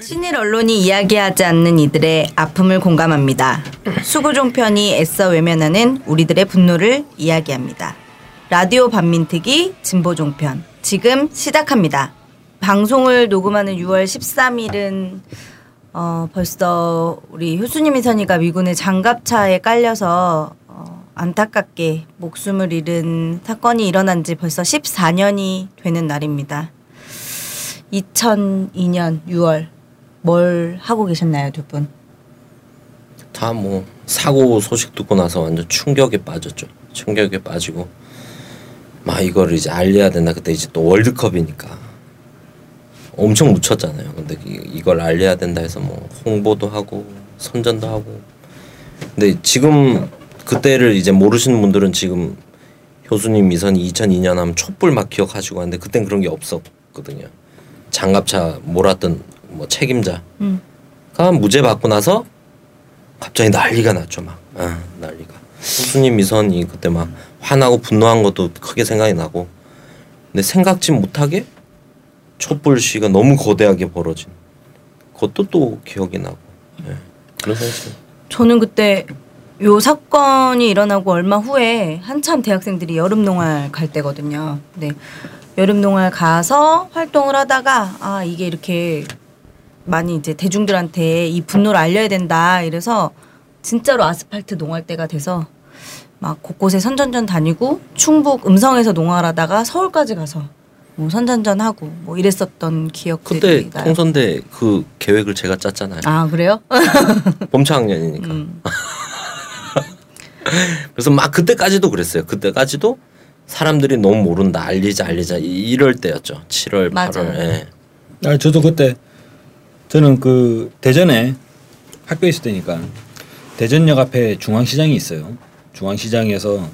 친일 언론이 이야기하지 않는 이들의 아픔을 공감합니다. 수구종편이 애써 외면하는 우리들의 분노를 이야기합니다. 라디오 반민특위 진보종편 지금 시작합니다. 방송을 녹음하는 6월 13일은 어, 벌써 우리 효수님이 선이가 미군의 장갑차에 깔려서 어, 안타깝게 목숨을 잃은 사건이 일어난 지 벌써 14년이 되는 날입니다. 2002년 6월 뭘 하고 계셨나요, 두 분? 다 뭐 사고 소식 듣고 나서 완전 충격에 빠졌죠. 충격에 빠지고 막 이걸 이제 알려야 된다. 그때 이제 또 월드컵이니까 엄청 묻혔잖아요. 근데 이, 걸 알려야 된다 해서 뭐 홍보도 하고 선전도 하고. 근데 지금 그때를 이제 모르시는 분들은 지금 효수님 미선이 2002년 하면 촛불 막 기억하시고 하는데 그땐 그런 게 없었거든요. 장갑차 몰았던 뭐 책임자가 음. 무죄 받고 나서 갑자기 난리가 났죠 막 아, 난리가 효수님 미선이 그때 막 화나고 분노한 것도 크게 생각이 나고 근데 생각지 못하게 촛불 시가 너무 거대하게 벌어진 그것도 또 기억이 나고 네. 그런 생각이 저는 그때 요 사건이 일어나고 얼마 후에 한참 대학생들이 여름 농활 갈 때거든요. 네. 여름 농활 가서 활동을 하다가 아 이게 이렇게 많이 이제 대중들한테 이 분노를 알려야 된다 이래서 진짜로 아스팔트 농활 때가 돼서 막 곳곳에 선전전 다니고 충북 음성에서 농활하다가 서울까지 가서 뭐 선전전 하고 뭐 이랬었던 기억들이 그때 나요. 통선대 그 계획을 제가 짰잖아요. 아 그래요? 봄창학년이니까. 음. 그래서 막 그때까지도 그랬어요. 그때까지도 사람들이 너무 모른다 알리자 알리자 이럴 때였죠. 7월 맞아요. 8월. 예. 아 저도 그때 저는 그 대전에 학교에 있을 때니까 대전역 앞에 중앙시장이 있어요. 중앙시장에서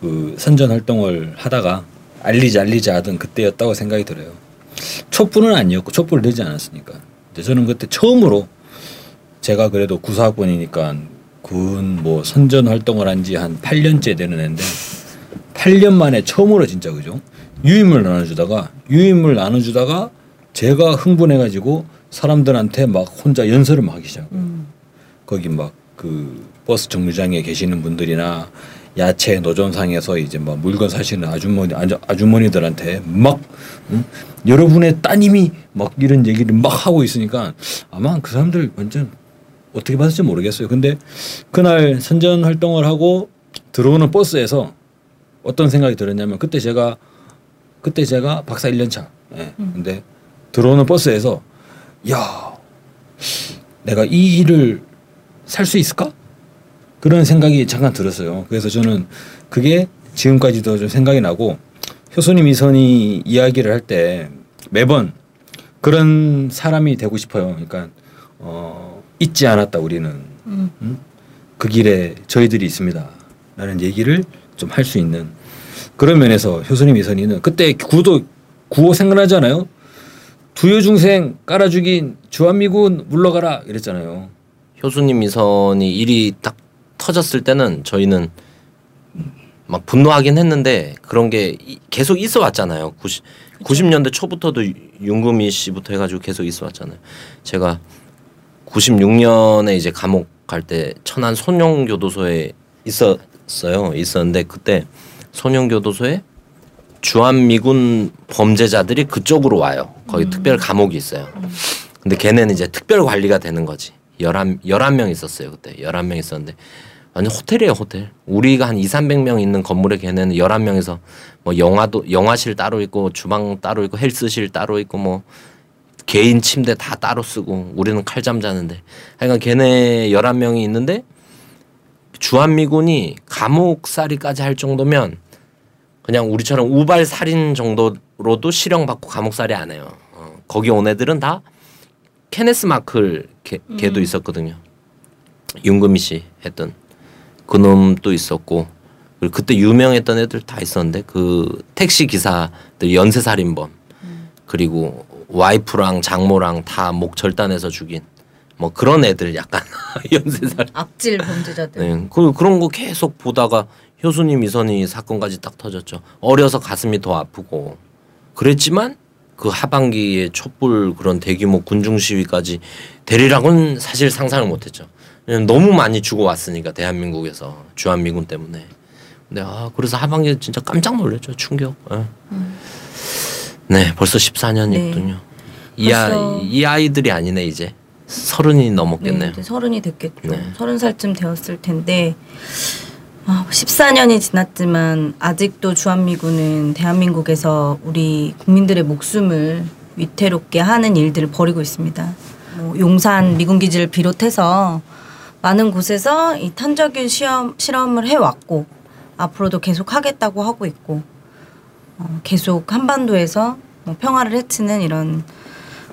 그 선전 활동을 하다가 알리자 알리자 하던 그때였다고 생각이 들어요. 촛불은 아니었고 촛불을 내지 않았으니까. 저는 그때 처음으로 제가 그래도 구사학번이니까 군 뭐 선전 활동을 한 지 한 8년째 되는 애인데 8년 만에 처음으로 진짜 그죠? 유인물 나눠주다가 유인물 나눠주다가 제가 흥분해가지고 사람들한테 막 혼자 연설을 막 하기 시작. 음. 거기 막 그 버스 정류장에 계시는 분들이나 야채 노점상에서 이제 막 물건 사시는 아주머니 아주머니들한테 막 응? 여러분의 따님이 막 이런 얘기를 막 하고 있으니까 아마 그 사람들 완전 어떻게 받을지 모르겠어요. 근데 그날 선전 활동을 하고 들어오는 버스에서 어떤 생각이 들었냐면 그때 제가 그때 제가 박사 1년 차. 예. 음. 근데 들어오는 버스에서 야 내가 이 일을 살 수 있을까? 그런 생각이 잠깐 들었어요. 그래서 저는 그게 지금까지도 좀 생각이 나고 효수님 이선이 이야기를 할 때 매번 그런 사람이 되고 싶어요. 그러니까 어, 잊지 않았다 우리는 음. 음? 그 길에 저희들이 있습니다. 라는 얘기를 좀 할 수 있는 그런 면에서 효수님 이선희는 그때 구도 구호 생각나잖아요. 두요 중생 깔아 죽인 주한미군 물러가라 이랬잖아요. 효수님 이선이 일이 딱 터졌을 때는 저희는 막 분노하긴 했는데 그런 게 계속 있어 왔잖아요. 90, 90년대 초부터도 윤금이 씨부터 해가지고 계속 있어 왔잖아요. 제가 96년에 이제 감옥 갈 때 천안 손용교도소에 있어 있었어요. 있었는데 그때 소년교도소에 주한미군 범죄자들이 그쪽으로 와요. 거기 음. 특별 감옥이 있어요. 근데 걔네는 이제 특별 관리가 되는 거지. 열한 열한 명 있었어요 그때 열한 명 있었는데 완전 호텔이에요 호텔. 우리가 한 2, 300명 있는 건물에 걔네는 열한 명에서 뭐 영화도 영화실 따로 있고 주방 따로 있고 헬스실 따로 있고 뭐 개인 침대 다 따로 쓰고 우리는 칼잠 자는데 하여간 걔네 열한 명이 있는데 주한미군이 감옥살이까지 할 정도면 그냥 우리처럼 우발 살인 정도로도 실형받고 감옥살이 안 해요. 어, 거기 온 애들은 다 케네스 마클 개, 걔도 음. 있었거든요. 윤금희 씨 했던 그놈도 있었고 그리고 그때 유명했던 애들 다 있었는데 그 택시 기사들 연쇄살인범 음. 그리고 와이프랑 장모랑 다 목 절단해서 죽인 뭐 그런 애들 약간 연쇄살 악질 범죄자들. 네. 그 그런 거 계속 보다가 효순이 미선이 사건까지 딱 터졌죠. 어려서 가슴이 더 아프고 그랬지만 그 하반기에 촛불 그런 대규모 군중 시위까지 되리라고는 사실 상상을 못했죠. 너무 많이 주고 왔으니까 대한민국에서 주한미군 때문에. 근데 아 그래서 하반기에 진짜 깜짝 놀랐죠 충격. 예. 네 벌써 14년이거든요. 이, 아, 이 아이들이 아니네 이제 서른이 넘었겠네요. 네, 서른이 됐겠죠. 네. 서른 살쯤 되었을 텐데 아, 14년이 지났지만 아직도 주한미군은 대한민국에서 우리 국민들의 목숨을 위태롭게 하는 일들을 벌이고 있습니다. 뭐 용산 미군 기지를 비롯해서 많은 곳에서 이 탄저균 시험 실험을 해왔고 앞으로도 계속 하겠다고 하고 있고 어, 계속 한반도에서 뭐 평화를 해치는 이런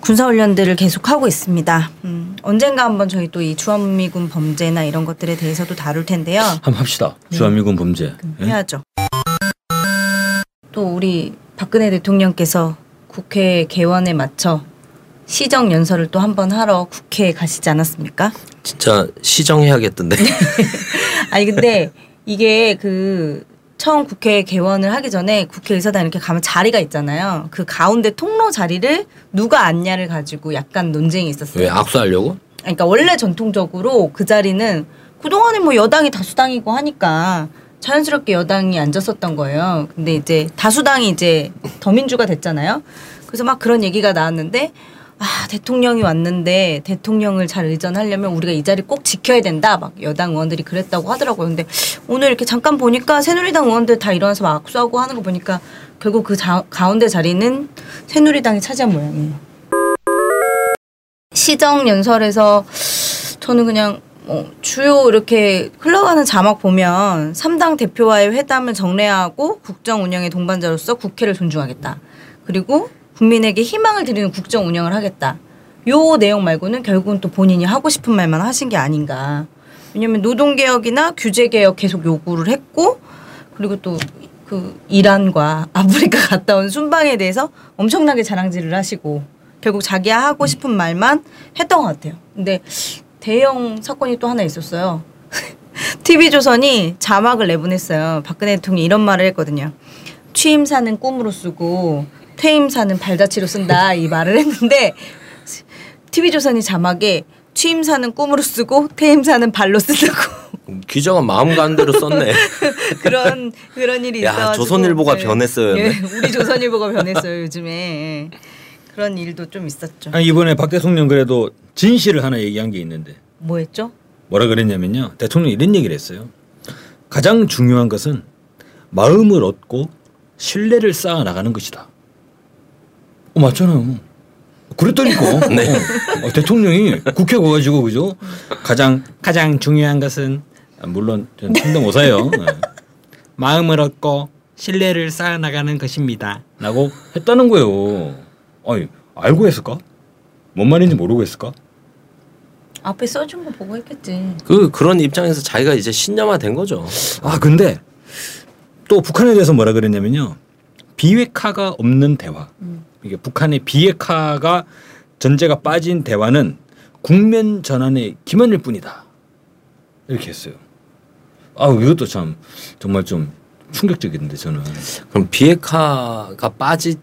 군사훈련들을 계속 하고 있습니다. 음, 언젠가 한번 저희 또 이 주한미군 범죄나 이런 것들에 대해서도 다룰 텐데요. 한번 합시다. 주한미군 범죄. 예? 해야죠. 또 우리 박근혜 대통령께서 국회 개원에 맞춰 시정 연설을 또 한 번 하러 국회에 가시지 않았습니까? 진짜 시정해야겠던데. 아니 근데 이게 그 처음 국회 개원을 하기 전에 국회의사당 이렇게 가면 자리가 있잖아요. 그 가운데 통로 자리를 누가 앉냐를 가지고 약간 논쟁이 있었어요. 왜 악수하려고? 그러니까 원래 전통적으로 그 자리는 그동안에 뭐 여당이 다수당이고 하니까 자연스럽게 여당이 앉았었던 거예요. 근데 이제 다수당이 이제 더민주가 됐잖아요. 그래서 막 그런 얘기가 나왔는데 아 대통령이 왔는데 대통령을 잘 의전하려면 우리가 이 자리 꼭 지켜야 된다. 막 여당 의원들이 그랬다고 하더라고요. 근데 오늘 이렇게 잠깐 보니까 새누리당 의원들 다 일어나서 막 악수하고 하는 거 보니까 결국 그 자, 가운데 자리는 새누리당이 차지한 모양이에요. 시정 연설에서 저는 그냥 뭐 주요 이렇게 흘러가는 자막 보면 3당 대표와의 회담을 정례하고 국정 운영의 동반자로서 국회를 존중하겠다. 그리고 국민에게 희망을 드리는 국정 운영을 하겠다. 요 내용 말고는 결국은 또 본인이 하고 싶은 말만 하신 게 아닌가. 왜냐면 노동개혁이나 규제개혁 계속 요구를 했고 그리고 또 그 이란과 아프리카 갔다 온 순방에 대해서 엄청나게 자랑질을 하시고 결국 자기가 하고 싶은 말만 했던 것 같아요. 근데 대형 사건이 또 하나 있었어요. TV조선이 자막을 내보냈어요. 박근혜 대통령이 이런 말을 했거든요. 취임사는 꿈으로 쓰고 퇴임사는 발자취로 쓴다 이 말을 했는데 TV조선이 자막에 취임사는 꿈으로 쓰고 퇴임사는 발로 쓴다고 기자가 마음 가는 대로 썼네. 그런 그런 일이 야, 있어가지고 조선일보가 네. 변했어요, 예, 근데. 우리 조선일보가 변했어요 요즘에 예. 그런 일도 좀 있었죠. 아니, 이번에 박 대통령 그래도 진실을 하나 얘기한 게 있는데 뭐였죠? 뭐라 그랬냐면요. 대통령이 이런 얘기를 했어요. 가장 중요한 것은 마음을 얻고 신뢰를 쌓아 나가는 것이다. 어, 맞잖아요. 그랬더니까 네. 어, 어, 대통령이 국회 가가지고 그죠? 가장 가장 중요한 것은 아, 물론 저는 성대모사예요. 네. 마음을 얻고 신뢰를 쌓아 나가는 것입니다. 라고 했다는 거예요. 아니 알고 했을까? 뭔 말인지 모르고 했을까? 앞에 써준 거 보고 했겠지. 그 그런 입장에서 자기가 이제 신념화 된 거죠. 아 근데 또 북한에 대해서 뭐라 그랬냐면요 비핵화가 없는 대화 이게 북한의 비핵화가 전제가 빠진 대화는 국면 전환의 기만일 뿐이다 이렇게 했어요. 아 이것도 참 정말 좀 충격적인데 저는 그럼 비핵화가 빠지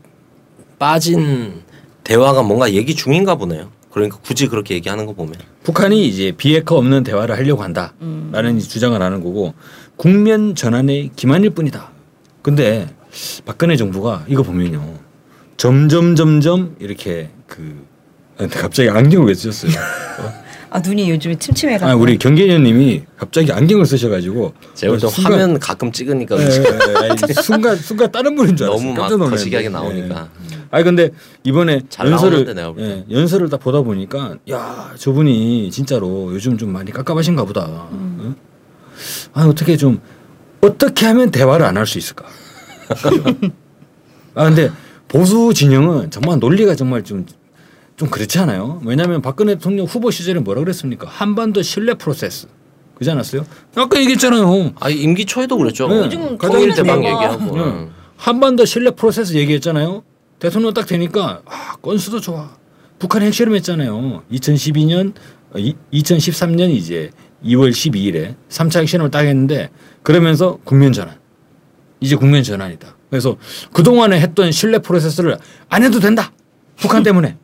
빠진 대화가 뭔가 얘기 중인가 보네요. 그러니까 굳이 그렇게 얘기하는 거 보면 북한이 이제 비핵화 없는 대화를 하려고 한다라는 주장을 하는 거고 국면 전환의 기만일 뿐이다. 근데 박근혜 정부가 이거 보면요 점점 점점 이렇게 그 아, 갑자기 안경을 왜 쓰셨어요? 아 눈이 요즘에 침침해가지고. 아 우리 경계년님이 갑자기 안경을 쓰셔가지고 제가 또 순간- 화면 가끔 찍으니까 예, 예, 예. 아니, 순간 순간 다른 분인 줄 알았어요. 너무 막. 거시기하게 나오니까 예. 아니 근데 이번에 잘 연설을. 예, 연설을 다 보다 보니까 야 저분이 진짜로 요즘 좀 많이 깝깝하신가 보다. 응? 아 어떻게 좀 어떻게 하면 대화를 안 할 수 있을까? 아 근데 보수 진영은 정말 논리가 정말 좀 좀 그렇지 않아요? 왜냐하면 박근혜 대통령 후보 시절에 뭐라 그랬습니까? 한반도 신뢰 프로세스 그지 않았어요? 아까 얘기했잖아요. 아 임기 초에도 그랬죠. 네. 요즘 통일 대박 대화. 얘기하고. 응. 한반도 신뢰 프로세스 얘기했잖아요. 대통령 딱 되니까 아, 건수도 좋아. 북한 핵실험했잖아요. 2012년, 어, 이, 2013년 이제 2월 12일에 3차 핵실험을 딱 했는데 그러면서 국면 전환. 이제 국면 전환이다. 그래서 그동안에 했던 신뢰 프로세스를 안 해도 된다. 북한 때문에.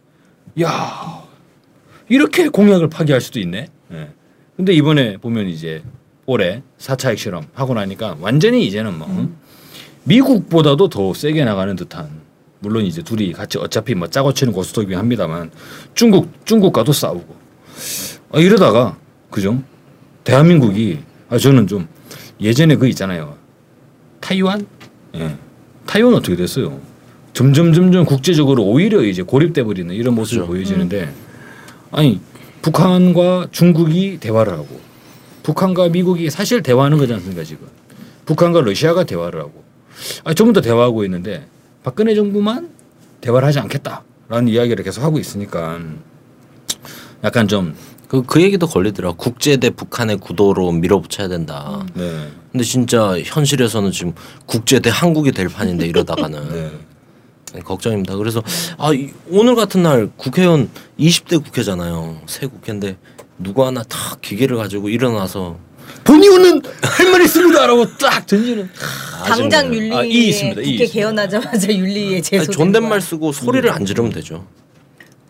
야 이렇게 공약을 파기할 수도 있네. 예. 근데 이번에 보면 이제 올해 4차 핵실험 하고 나니까 완전히 이제는 뭐 음. 미국보다도 더 세게 나가는 듯한 물론 이제 둘이 같이 어차피 뭐 짜고 치는 고스톱이긴 합니다만 중국 중국과도 싸우고 아, 이러다가 그죠? 대한민국이 아 저는 좀 예전에 그 있잖아요. 타이완? 예. 타이완 어떻게 됐어요? 점점 점점 국제적으로 오히려 이제 고립돼 버리는 이런 모습이 그렇죠. 보여지는데 아니 북한과 중국이 대화를 하고 북한과 미국이 사실 대화하는 거지 않습니까 지금 북한과 러시아가 대화를 하고 아 전부 다 대화하고 있는데 박근혜 정부만 대화를 하지 않겠다라는 이야기를 계속 하고 있으니까 약간 좀 그, 그 얘기도 걸리더라. 국제 대 북한의 구도로 밀어붙여야 된다. 네. 근데 진짜 현실에서는 지금 국제 대 한국이 될 판인데 이러다가는 네. 걱정입니다. 그래서 아 이- 오늘 같은 날 국회의원 20대 국회잖아요. 새 국회인데 누구 하나 탁 기계를 가지고 일어나서 본의원은 할 말 있습니다라고 딱 던지는 당장 윤리에 아, 이 있습니다. 이 국회 있습니다. 개헌하자마자 윤리에 아니, 제소. 존댓말 쓰고 소리를 안 지르면 되죠.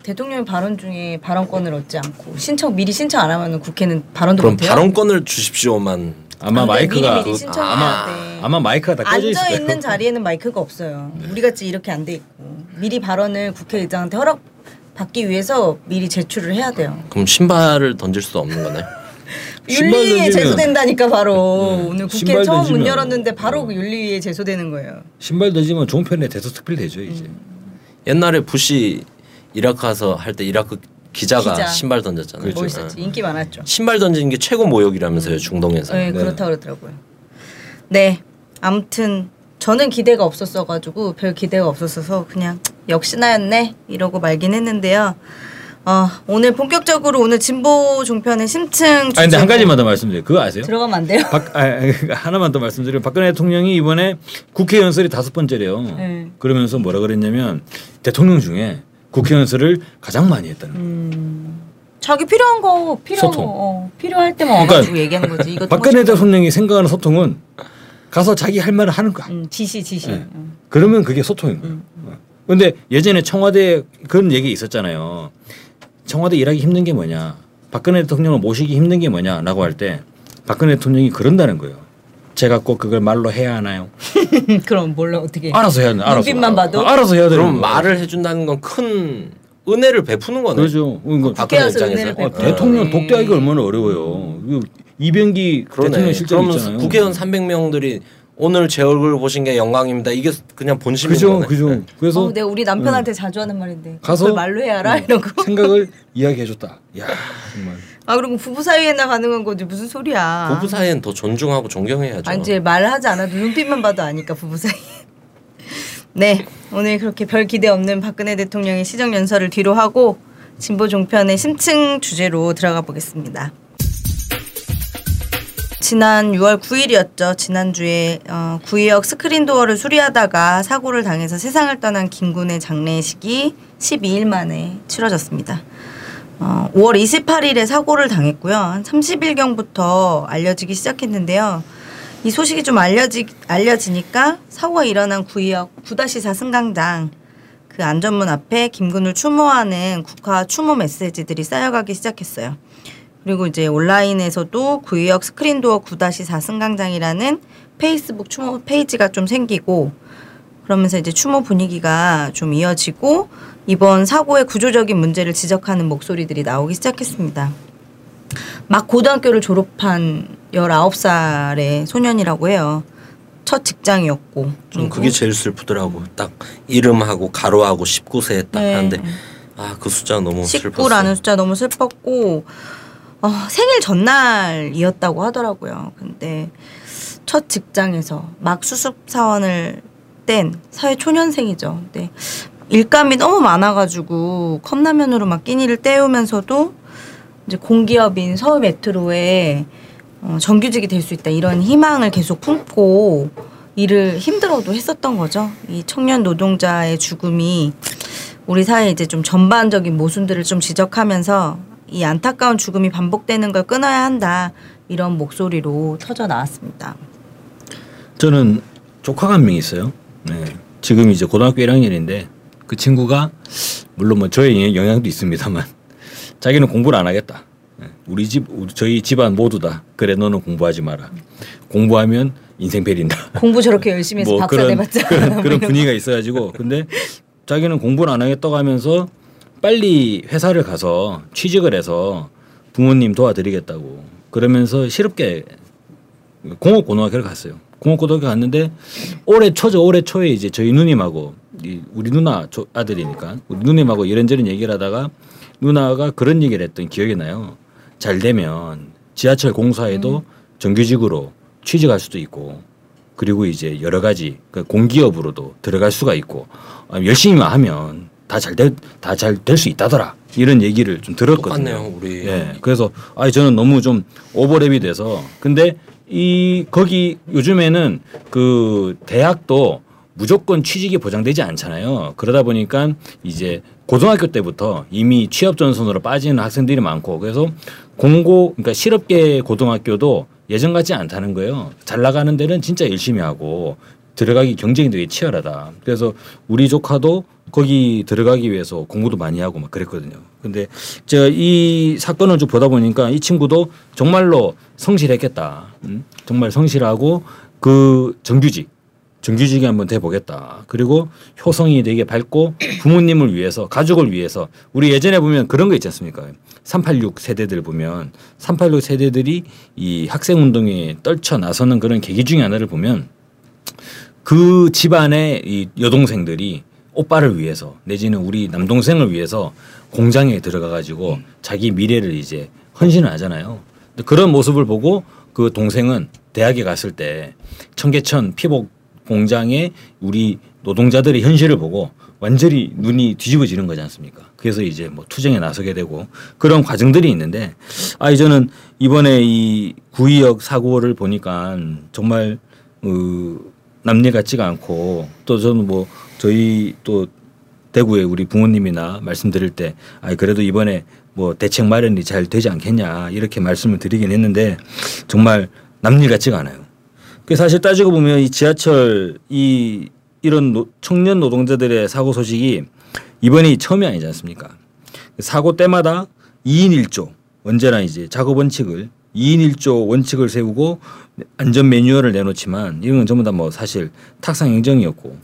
대통령이 발언 중에 발언권을 얻지 않고 신청 미리 신청 안 하면 국회는 발언도 그럼 못해요. 발언권을 주십시오만 아마 아, 근데 마이크가 미리 미리 신청해야 아마 돼. 아마 마이크가 다 꺼져 있을 앉아 거예요. 있는 자리에는 마이크가 없어요. 우리 같이 이렇게 안 돼 있고 미리 발언을 국회의장한테 허락 받기 위해서 미리 제출을 해야 돼요. 그럼 신발을 던질 수도 없는 거네. 신발 윤리위에 던지면- 제소된다니까 바로 네. 오늘 국회 신발 처음 문 던지면- 열었는데 바로 그 윤리위에 제소되는 거예요. 신발 던지면 종편에 대서 특필 되죠 이제. 옛날에 부시 이라크 가서 할 때 이라크 기자가 기자. 신발 던졌잖아요. 그렇죠. 멋있었지 인기 많았죠. 신발 던지는 게 최고 모욕이라면서요 중동에서. 네, 네. 그렇다 그러더라고요. 네, 아무튼 저는 기대가 없었어가지고 별 기대가 없었어서 그냥 역시나였네 이러고 말긴 했는데요. 어, 오늘 본격적으로 오늘 진보 종편의 심층 아 근데 한 가지만 더 말씀드려요. 그거 아세요? 들어가면 안 돼요? 박, 아, 하나만 더 말씀드리면 박근혜 대통령이 이번에 국회 연설이 다섯 번째래요. 네. 그러면서 뭐라 그랬냐면 대통령 중에 국회 연설을 가장 많이 했다는 거예요. 음, 자기 필요한 거 필요한 소통. 거 어, 필요할 때만 그러니까 와가지고 얘기하는 거지. 이거 박근혜 대통령이 생각하는 소통은 가서 자기 할 말을 하는 거야. 음, 지시 지시. 네. 음. 그러면 그게 소통인 거예요. 어. 근데 예전에 청와대에 그런 얘기 있었잖아요. 청와대 일하기 힘든 게 뭐냐. 박근혜 대통령을 모시기 힘든 게 뭐냐라고 할 때 박근혜 대통령이 그런다는 거예요. 제가 꼭 그걸 말로 해야 하나요? 그럼 몰라 어떻게? 알아서 해야 돼. 알아서. 눈빛만 봐도? 아, 알아서 해야 되는 그럼 거예요. 말을 해준다는 건 큰 은혜를 베푸는 거네. 그렇죠. 이거 박근혜 국회에서 입장에서. 은혜를 어, 베푸는 대통령 거네. 독대하기가 얼마나 어려워요. 이거 이병기 그러네. 대통령 실장 그러면 있잖아요. 국회의원 300명들이 오늘 제 얼굴 보신 게 영광입니다. 이게 그냥 본심인 그죠, 거네. 그죠. 그래서 어, 내가 우리 남편한테 자주 하는 말인데 가서 그걸 말로 해야 알아 음, 이러고. 생각을 이야기해줬다. 야 정말. 아 그리고 부부 사이에나 가능한 거지 무슨 소리야? 부부 사이엔 더 존중하고 존경해야죠. 아 이제 말하지 않아도 눈빛만 봐도 아니까 부부 사이. 네 오늘 그렇게 별 기대 없는 박근혜 대통령의 시정 연설을 뒤로 하고 진보 종편의 심층 주제로 들어가 보겠습니다. 지난 6월 9일이었죠. 지난주에 어, 구의역 스크린 도어를 수리하다가 사고를 당해서 세상을 떠난 김군의 장례식이 12일 만에 치러졌습니다. 어, 5월 28일에 사고를 당했고요. 한 30일경부터 알려지기 시작했는데요. 이 소식이 좀 알려지, 알려지니까 사고가 일어난 구의역 9-4 승강장 그 안전문 앞에 김군을 추모하는 국화 추모 메시지들이 쌓여가기 시작했어요. 그리고 이제 온라인에서도 구의역 스크린도어 9-4 승강장이라는 페이스북 추모 페이지가 좀 생기고 그러면서 이제 추모 분위기가 좀 이어지고 이번 사고의 구조적인 문제를 지적하는 목소리들이 나오기 시작했습니다. 막 고등학교를 졸업한 19살의 소년이라고 해요. 첫 직장이었고. 좀 그게 제일 슬프더라고. 딱 이름하고 가로하고 19세 딱 네. 하는데 아 그 숫자 너무 슬펐어. 19라는 숫자 너무 슬펐고 어, 생일 전날이었다고 하더라고요. 근데 첫 직장에서 막 수습 사원을 뗀 사회 초년생이죠. 근데 일감이 너무 많아가지고 컵라면으로 막 끼니를 때우면서도 이제 공기업인 서울 메트로에 어, 정규직이 될 수 있다 이런 희망을 계속 품고 일을 힘들어도 했었던 거죠. 이 청년 노동자의 죽음이 우리 사회 이제 좀 전반적인 모순들을 좀 지적하면서 이 안타까운 죽음이 반복되는 걸 끊어야 한다 이런 목소리로 터져 나왔습니다. 저는 조카가 한 명 있어요. 네. 지금 이제 고등학교 1학년인데 그 친구가 물론 뭐 저의 영향도 있습니다만 자기는 공부를 안 하겠다. 네. 우리 집 저희 집안 모두 다 그래 너는 공부하지 마라. 공부하면 인생 베린다. 공부 저렇게 열심히 해서 뭐 박사 그런 내봤자 그런, 그런 분위기가 있어가지고 근데 자기는 공부를 안 하겠다고 하면서 빨리 회사를 가서 취직을 해서 부모님 도와드리겠다고 그러면서 실업계 공업 고등학교를 갔어요. 공업 고등학교 갔는데 올해 초죠. 올해 초에 이제 저희 누님하고 이 우리 누나 조- 아들이니까 우리 누님하고 이런저런 얘기를 하다가 누나가 그런 얘기를 했던 기억이 나요. 잘 되면 지하철 공사에도 정규직으로 취직할 수도 있고 그리고 이제 여러 가지 그 공기업으로도 들어갈 수가 있고 아, 열심히만 하면 다 잘 될 다 잘 될 수 있다더라 이런 얘기를 좀 들었거든요. 똑같네요, 우리. 예. 그래서 아 저는 너무 좀 오버랩이 돼서 근데 이 거기 요즘에는 그 대학도 무조건 취직이 보장되지 않잖아요. 그러다 보니까 이제 고등학교 때부터 이미 취업 전선으로 빠지는 학생들이 많고 그래서 공고 그러니까 실업계 고등학교도 예전 같지 않다는 거예요. 잘 나가는 데는 진짜 열심히 하고 들어가기 경쟁이 되게 치열하다. 그래서 우리 조카도 거기 들어가기 위해서 공부도 많이 하고 막 그랬거든요. 근데 제가 이 사건을 좀 보다 보니까 이 친구도 정말로 성실했겠다. 음? 정말 성실하고 그 정규직 정규직에 한번 돼보겠다. 그리고 효성이 되게 밝고 부모님을 위해서 가족을 위해서 우리 예전에 보면 그런 거 있지 않습니까? 386 세대들 보면 386 세대들이 이 학생 운동에 떨쳐 나서는 그런 계기 중에 하나를 보면 그 집안의 이 여동생들이 오빠를 위해서 내지는 우리 남동생을 위해서 공장에 들어가 가지고 자기 미래를 이제 헌신을 하잖아요. 그런 모습을 보고 그 동생은 대학에 갔을 때 청계천 피복 공장에 우리 노동자들의 현실을 보고 완전히 눈이 뒤집어지는 거지 않습니까? 그래서 이제 뭐 투쟁에 나서게 되고 그런 과정들이 있는데 아 저는 이번에 이 구의역 사고를 보니까 정말 어, 남일 같지가 않고 또 저는 뭐 저희 또 대구에 우리 부모님이나 말씀드릴 때 아 그래도 이번에 뭐 대책 마련이 잘 되지 않겠냐 이렇게 말씀을 드리긴 했는데 정말 남일 같지가 않아요. 그 사실 따지고 보면 이 지하철 이 이런 노- 청년 노동자들의 사고 소식이 이번이 처음이 아니지 않습니까? 사고 때마다 2인 1조 언제나 이제 작업 원칙을 2인 1조 원칙을 세우고 안전 매뉴얼을 내놓지만 이런 건 전부 다 뭐 사실 탁상 행정이었고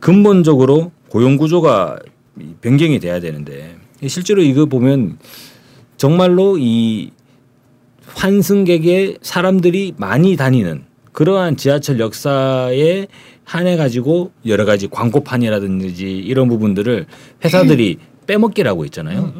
근본적으로 고용 구조가 변경이 돼야 되는데 실제로 이거 보면 정말로 이 환승객의 사람들이 많이 다니는 그러한 지하철 역사에 한해 가지고 여러 가지 광고판이라든지 이런 부분들을 회사들이 빼먹기라고 있잖아요.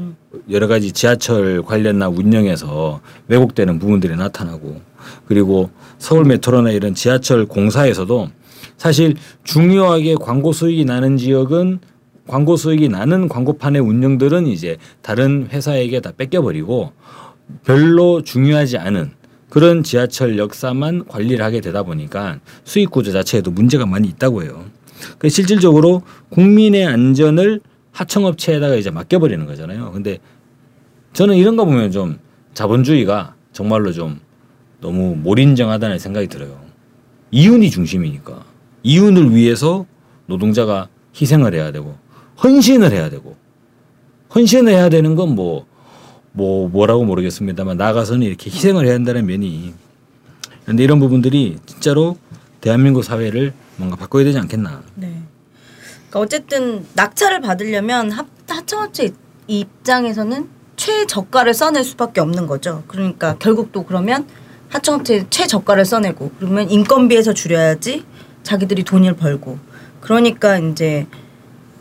여러 가지 지하철 관련나 운영에서 왜곡되는 부분들이 나타나고 그리고 서울 메트로나 이런 지하철 공사에서도 사실 중요하게 광고 수익이 나는 지역은 광고 수익이 나는 광고판의 운영들은 이제 다른 회사에게 다 뺏겨버리고 별로 중요하지 않은 그런 지하철 역사만 관리를 하게 되다 보니까 수익 구조 자체에도 문제가 많이 있다고 해요. 그 실질적으로 국민의 안전을 하청업체에다가 이제 맡겨버리는 거잖아요. 근데 저는 이런 거 보면 좀 자본주의가 정말로 좀 너무 몰인정하다는 생각이 들어요. 이윤이 중심이니까 이윤을 위해서 노동자가 희생을 해야 되고 헌신을 해야 되고 헌신을 해야 되는 건 뭐 뭐 뭐라고 모르겠습니다만 나가서는 이렇게 희생을 해야 한다는 면이 그런데 이런 부분들이 진짜로 대한민국 사회를 뭔가 바꿔야 되지 않겠나. 네. 그러니까 어쨌든 낙찰을 받으려면 합, 하청업체 입장에서는 최저가를 써낼 수밖에 없는 거죠. 그러니까 결국 또 그러면 하청업체 최저가를 써내고 그러면 인건비에서 줄여야지 자기들이 돈을 벌고 그러니까 이제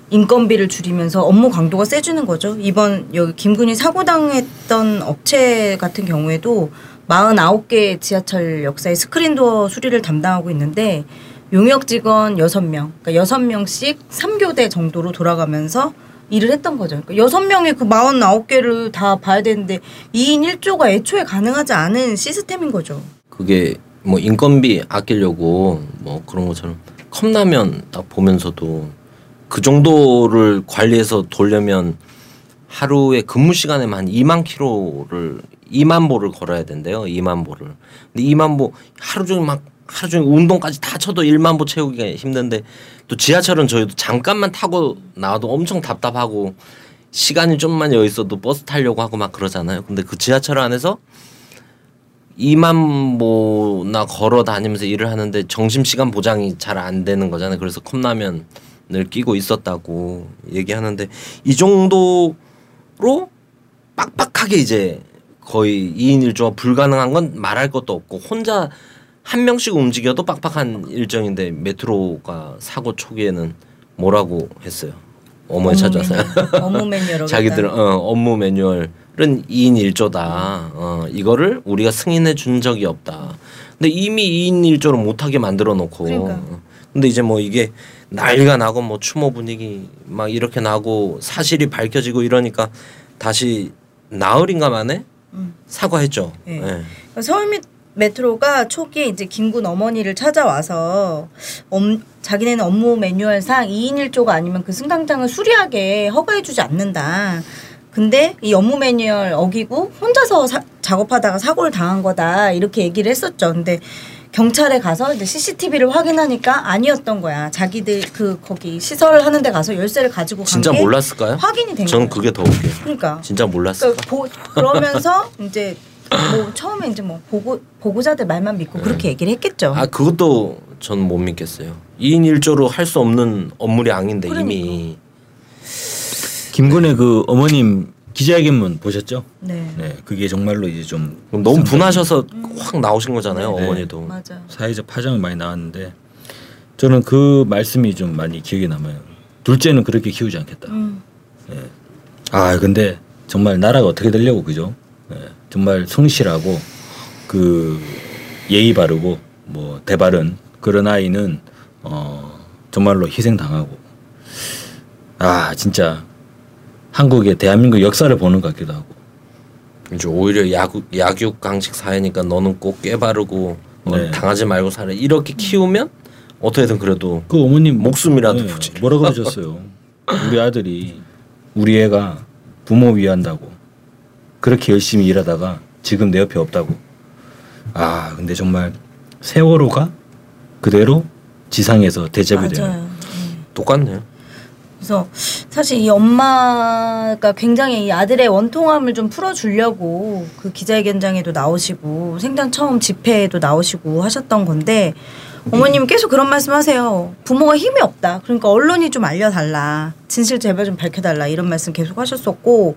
인건비를 줄이면서 업무 강도가 세지는 거죠. 이번 여기 김군이 사고 당했던 업체 같은 경우에도 49개 지하철 역사의 스크린도어 수리를 담당하고 있는데 용역 직원 6명, 그러니까 6명씩 3교대 정도로 돌아가면서 일을 했던 거죠. 그러니까 6명의 그 49개를 다 봐야 되는데 2인 1조가 애초에 가능하지 않은 시스템인 거죠. 그게 뭐 인건비 아끼려고 뭐 그런 것처럼 컵라면 딱 보면서도 그 정도를 관리해서 돌려면 하루에 근무 시간에만 한 2만 킬로를 2만 보를 걸어야 된대요. 2만 보를. 근데 2만 보 하루 종일 막 하루 종일 운동까지 다 쳐도 1만 보 채우기가 힘든데 또 지하철은 저희도 잠깐만 타고 나와도 엄청 답답하고 시간이 좀만 여유 있어도 버스 타려고 하고 막 그러잖아요. 근데 그 지하철 안에서 2만 보나 걸어 다니면서 일을 하는데 점심 시간 보장이 잘 안 되는 거잖아요. 그래서 컵라면 을 끼고 있었다고 얘기하는데 이 정도로 빡빡하게 이제 거의 2인 1조가 불가능한 건 말할 것도 없고 혼자 한 명씩 움직여도 빡빡한 일정인데 메트로가 사고 초기에는 뭐라고 했어요. 어머니 찾아서요. 업무 매뉴얼 자기들 어, 업무 매뉴얼은 2인 1조다. 어, 이거를 우리가 승인해 준 적이 없다. 근데 이미 2인 1조를 못하게 만들어 놓고. 그러니까. 근데 이제 뭐 이게 난리가 나고 뭐 추모 분위기 막 이렇게 나고 사실이 밝혀지고 이러니까 다시 나흘인가 만에 음. 사과했죠. 네. 예. 서울 미- 메트로가 초기에 이제 김군 어머니를 찾아와서 엄, 자기네는 업무 매뉴얼상 2인 1조가 아니면 그 승강장을 수리하게 허가해주지 않는다. 근데 이 업무 매뉴얼 어기고 혼자서 사- 작업하다가 사고를 당한 거다 이렇게 얘기를 했었죠. 근데 경찰에 가서 이제 CCTV를 확인하니까 아니었던 거야. 자기들 그 거기 시설 하는 데 가서 열쇠를 가지고 간 진짜 게 몰랐을까요? 확인이 된전 거야. 그게 더 웃겨요. 그러니까 진짜 몰랐을까? 그러니까 보, 그러면서 이제 뭐 처음에 이제 뭐 보고 보고자들 말만 믿고 그렇게 얘기를 했겠죠. 아 그것도 전 못 믿겠어요. 2인 1조로 할 수 없는 업무량인데 그러니까. 이미 김군의 그 어머님 기자회견문 보셨죠? 네. 네, 그게 정말로 이제 좀 그럼 너무 분하셔서 확 나오신 거잖아요 네. 어머니도. 맞아. 사회적 파장이 많이 나왔는데 저는 그 말씀이 좀 많이 기억에 남아요. 둘째는 그렇게 키우지 않겠다. 음. 아 근데 정말 나라가 어떻게 되려고 그죠? 예, 정말 성실하고 그 예의 바르고 뭐 대바른 그런 아이는 어 정말로 희생 당하고 아 진짜 한국의 대한민국 역사를 보는 것 같기도 하고 이제 오히려 야구 약육 강식 사회니까 너는 꼭 깨바르고 넌 네. 당하지 말고 살아 이렇게 키우면 어떻게든 그래도 그 어머님 목숨이라도 네, 부지. 뭐라 그러셨어요? 우리 아들이 우리 애가 부모 위한다고 그렇게 열심히 일하다가 지금 내 옆에 없다고. 아 근데 정말 세월호가 그대로 지상에서 대접이. 맞아요. 음. 똑같네요. 그래서 사실 이 엄마가 굉장히 이 아들의 원통함을 좀 풀어주려고 그 기자회견장에도 나오시고 생전 처음 집회에도 나오시고 하셨던 건데 어머님은 계속 그런 말씀 하세요. 부모가 힘이 없다. 그러니까 언론이 좀 알려달라. 진실 제발 좀 밝혀달라. 이런 말씀 계속 하셨었고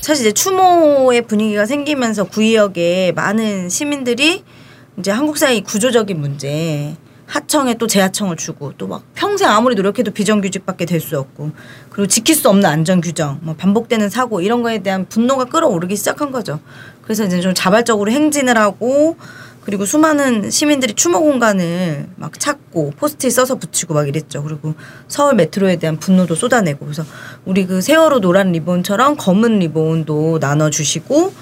사실 이제 추모의 분위기가 생기면서 구의역에 많은 시민들이 이제 한국 사회 구조적인 문제 하청에 또 재하청을 주고 또 막 평생 아무리 노력해도 비정규직밖에 될 수 없고 그리고 지킬 수 없는 안전 규정 뭐 반복되는 사고 이런 거에 대한 분노가 끌어오르기 시작한 거죠. 그래서 이제 좀 자발적으로 행진을 하고 그리고 수많은 시민들이 추모 공간을 막 찾고 포스트잇 써서 붙이고 막 이랬죠. 그리고 서울 메트로에 대한 분노도 쏟아내고 그래서 우리 그 세월호 노란 리본처럼 검은 리본도 나눠주시고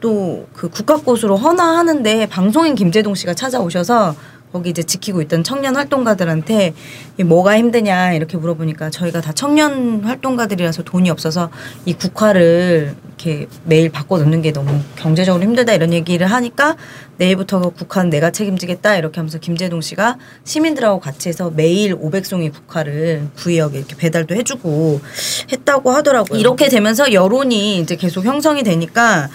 또 그 국화꽃으로 헌화하는데 방송인 김제동 씨가 찾아오셔서 거기 이제 지키고 있던 청년 활동가들한테 이 뭐가 힘드냐 이렇게 물어보니까 저희가 다 청년 활동가들이라서 돈이 없어서 이 국화를 이렇게 매일 바꿔 놓는 게 너무 경제적으로 힘들다 이런 얘기를 하니까 내일부터 그 국화는 내가 책임지겠다 이렇게 하면서 김재동 씨가 시민들하고 같이 해서 매일 500송이 국화를 구의역에 이렇게 배달도 해주고 했다고 하더라고요. 이렇게 되면서 여론이 이제 계속 형성이 되니까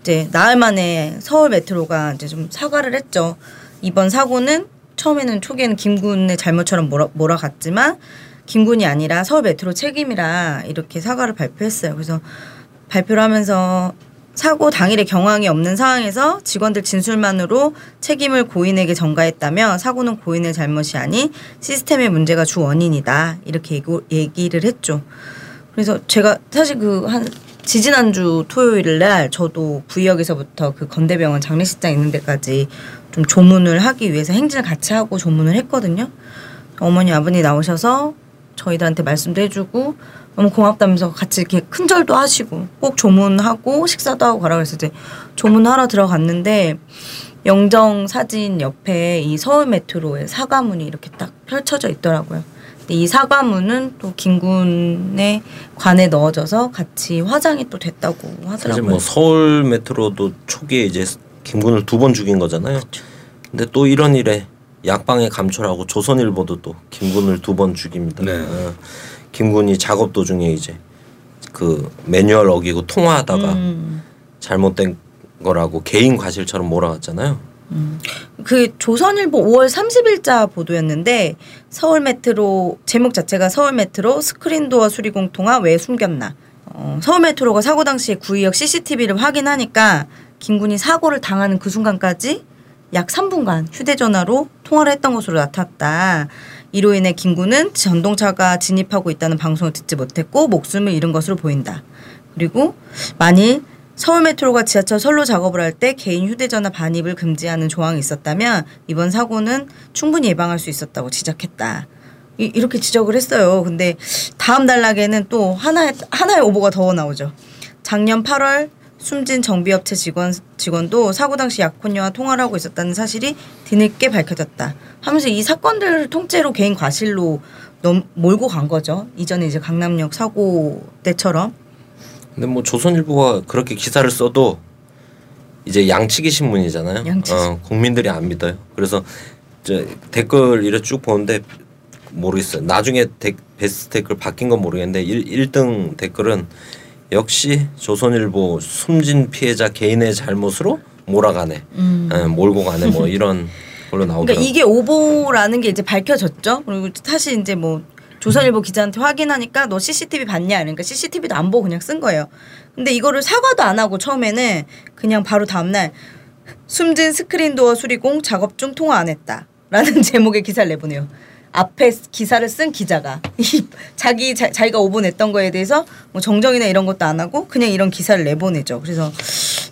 이제 나흘 만에 서울 메트로가 이제 좀 사과를 했죠. 이번 사고는 처음에는 초기에는 김군의 잘못처럼 몰아, 몰아갔지만 김군이 아니라 서울 메트로 책임이라 이렇게 사과를 발표했어요. 그래서 발표를 하면서 사고 당일에 경황이 없는 상황에서 직원들 진술만으로 책임을 고인에게 전가했다며 사고는 고인의 잘못이 아닌 시스템의 문제가 주 원인이다 이렇게 얘기- 얘기를 했죠. 그래서 제가 사실 그 한 지지난주 토요일 날 저도 구의역에서부터 그 건대병원 장례식장 있는 데까지 좀 조문을 하기 위해서 행진을 같이 하고 조문을 했거든요. 어머니 아버님 나오셔서 저희들한테 말씀도 해주고 너무 고맙다면서 같이 이렇게 큰 절도 하시고 꼭 조문하고 식사도 하고 가라 그래서 이제 조문하러 들어갔는데 영정 사진 옆에 이 서울 메트로의 사과문이 이렇게 딱 펼쳐져 있더라고요. 이 사과문은 또 김군의 관에 넣어져서 같이 화장이 또 됐다고 사실 하더라고요. 뭐 서울 메트로도 초기에 이제 김군을 두 번 죽인 거잖아요. 근데 또 이런 일에 약방에 감초라고 조선일보도 또 김군을 두 번 죽입니다. 네. 어, 김군이 작업 도중에 이제 그 매뉴얼 어기고 통화하다가 음. 잘못된 거라고 개인 과실처럼 몰아갔잖아요. 그 조선일보 5월 30일자 보도였는데 서울 메트로 제목 자체가 서울 메트로 스크린도어 수리공 통화 왜 숨겼나. 어, 서울 메트로가 사고 당시에 구의역 CCTV를 확인하니까 김군이 사고를 당하는 그 순간까지 약 3분간 휴대전화로 통화를 했던 것으로 나타났다. 이로 인해 김군은 전동차가 진입하고 있다는 방송을 듣지 못했고 목숨을 잃은 것으로 보인다. 그리고 만일 서울 메트로가 지하철 선로 작업을 할 때 개인 휴대전화 반입을 금지하는 조항이 있었다면 이번 사고는 충분히 예방할 수 있었다고 지적했다. 이, 이렇게 지적을 했어요. 근데 다음 단락에는 또 하나의 하나의 오보가 더 나오죠. 작년 8월 숨진 정비업체 직원 직원도 사고 당시 약혼녀와 통화를 하고 있었다는 사실이 뒤늦게 밝혀졌다. 하면서 이 사건들을 통째로 개인 과실로 넘, 몰고 간 거죠. 이전에 이제 강남역 사고 때처럼. 근데 뭐 조선일보가 그렇게 기사를 써도 이제 양치기 신문이잖아요. 양치기 어, 국민들이 안 믿어요. 그래서 저 댓글 이래 쭉 보는데 모르겠어요. 나중에 데, 베스트 댓글 바뀐 건 모르겠는데 일 1등 댓글은 역시 조선일보 숨진 피해자 개인의 잘못으로 몰아가네, 예, 몰고 가네 뭐 이런 걸로 나오더라고요. 음. 그러니까 이게 오보라는 게 이제 밝혀졌죠. 그리고 사실 이제 뭐 조선일보 기자한테 확인하니까 너 CCTV 봤냐? 그러니까 CCTV도 안 보고 그냥 쓴 거예요. 근데 이거를 사과도 안 하고 처음에는 그냥 바로 다음날 숨진 스크린도어 수리공 작업 중 통화 안 했다. 라는 제목의 기사를 내보내요. 앞에 기사를 쓴 기자가 이 자기 자, 자기가 오보냈던 거에 대해서 뭐 정정이나 이런 것도 안 하고 그냥 이런 기사를 내보내죠. 그래서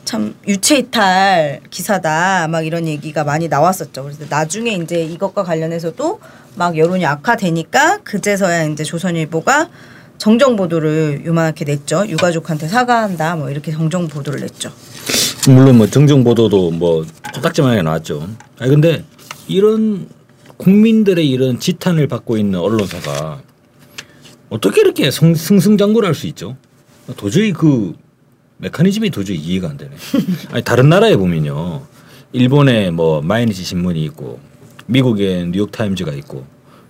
참 유체이탈 기사다 막 이런 얘기가 많이 나왔었죠. 그래서 나중에 이제 이것과 관련해서도 막 여론이 악화되니까 그제서야 이제 조선일보가 정정 보도를 요만하게 냈죠. 유가족한테 사과한다 뭐 이렇게 정정 보도를 냈죠. 물론 뭐 정정 보도도 뭐 코딱지만하게 나왔죠. 아니 근데 이런 국민들의 이런 지탄을 받고 있는 언론사가 어떻게 이렇게 성, 승승장구를 할 수 있죠? 도저히 그 메커니즘이 도저히 이해가 안 되네. 아니 다른 나라에 보면요, 일본에 뭐 마이니치 신문이 있고, 미국에 뉴욕 타임즈가 있고,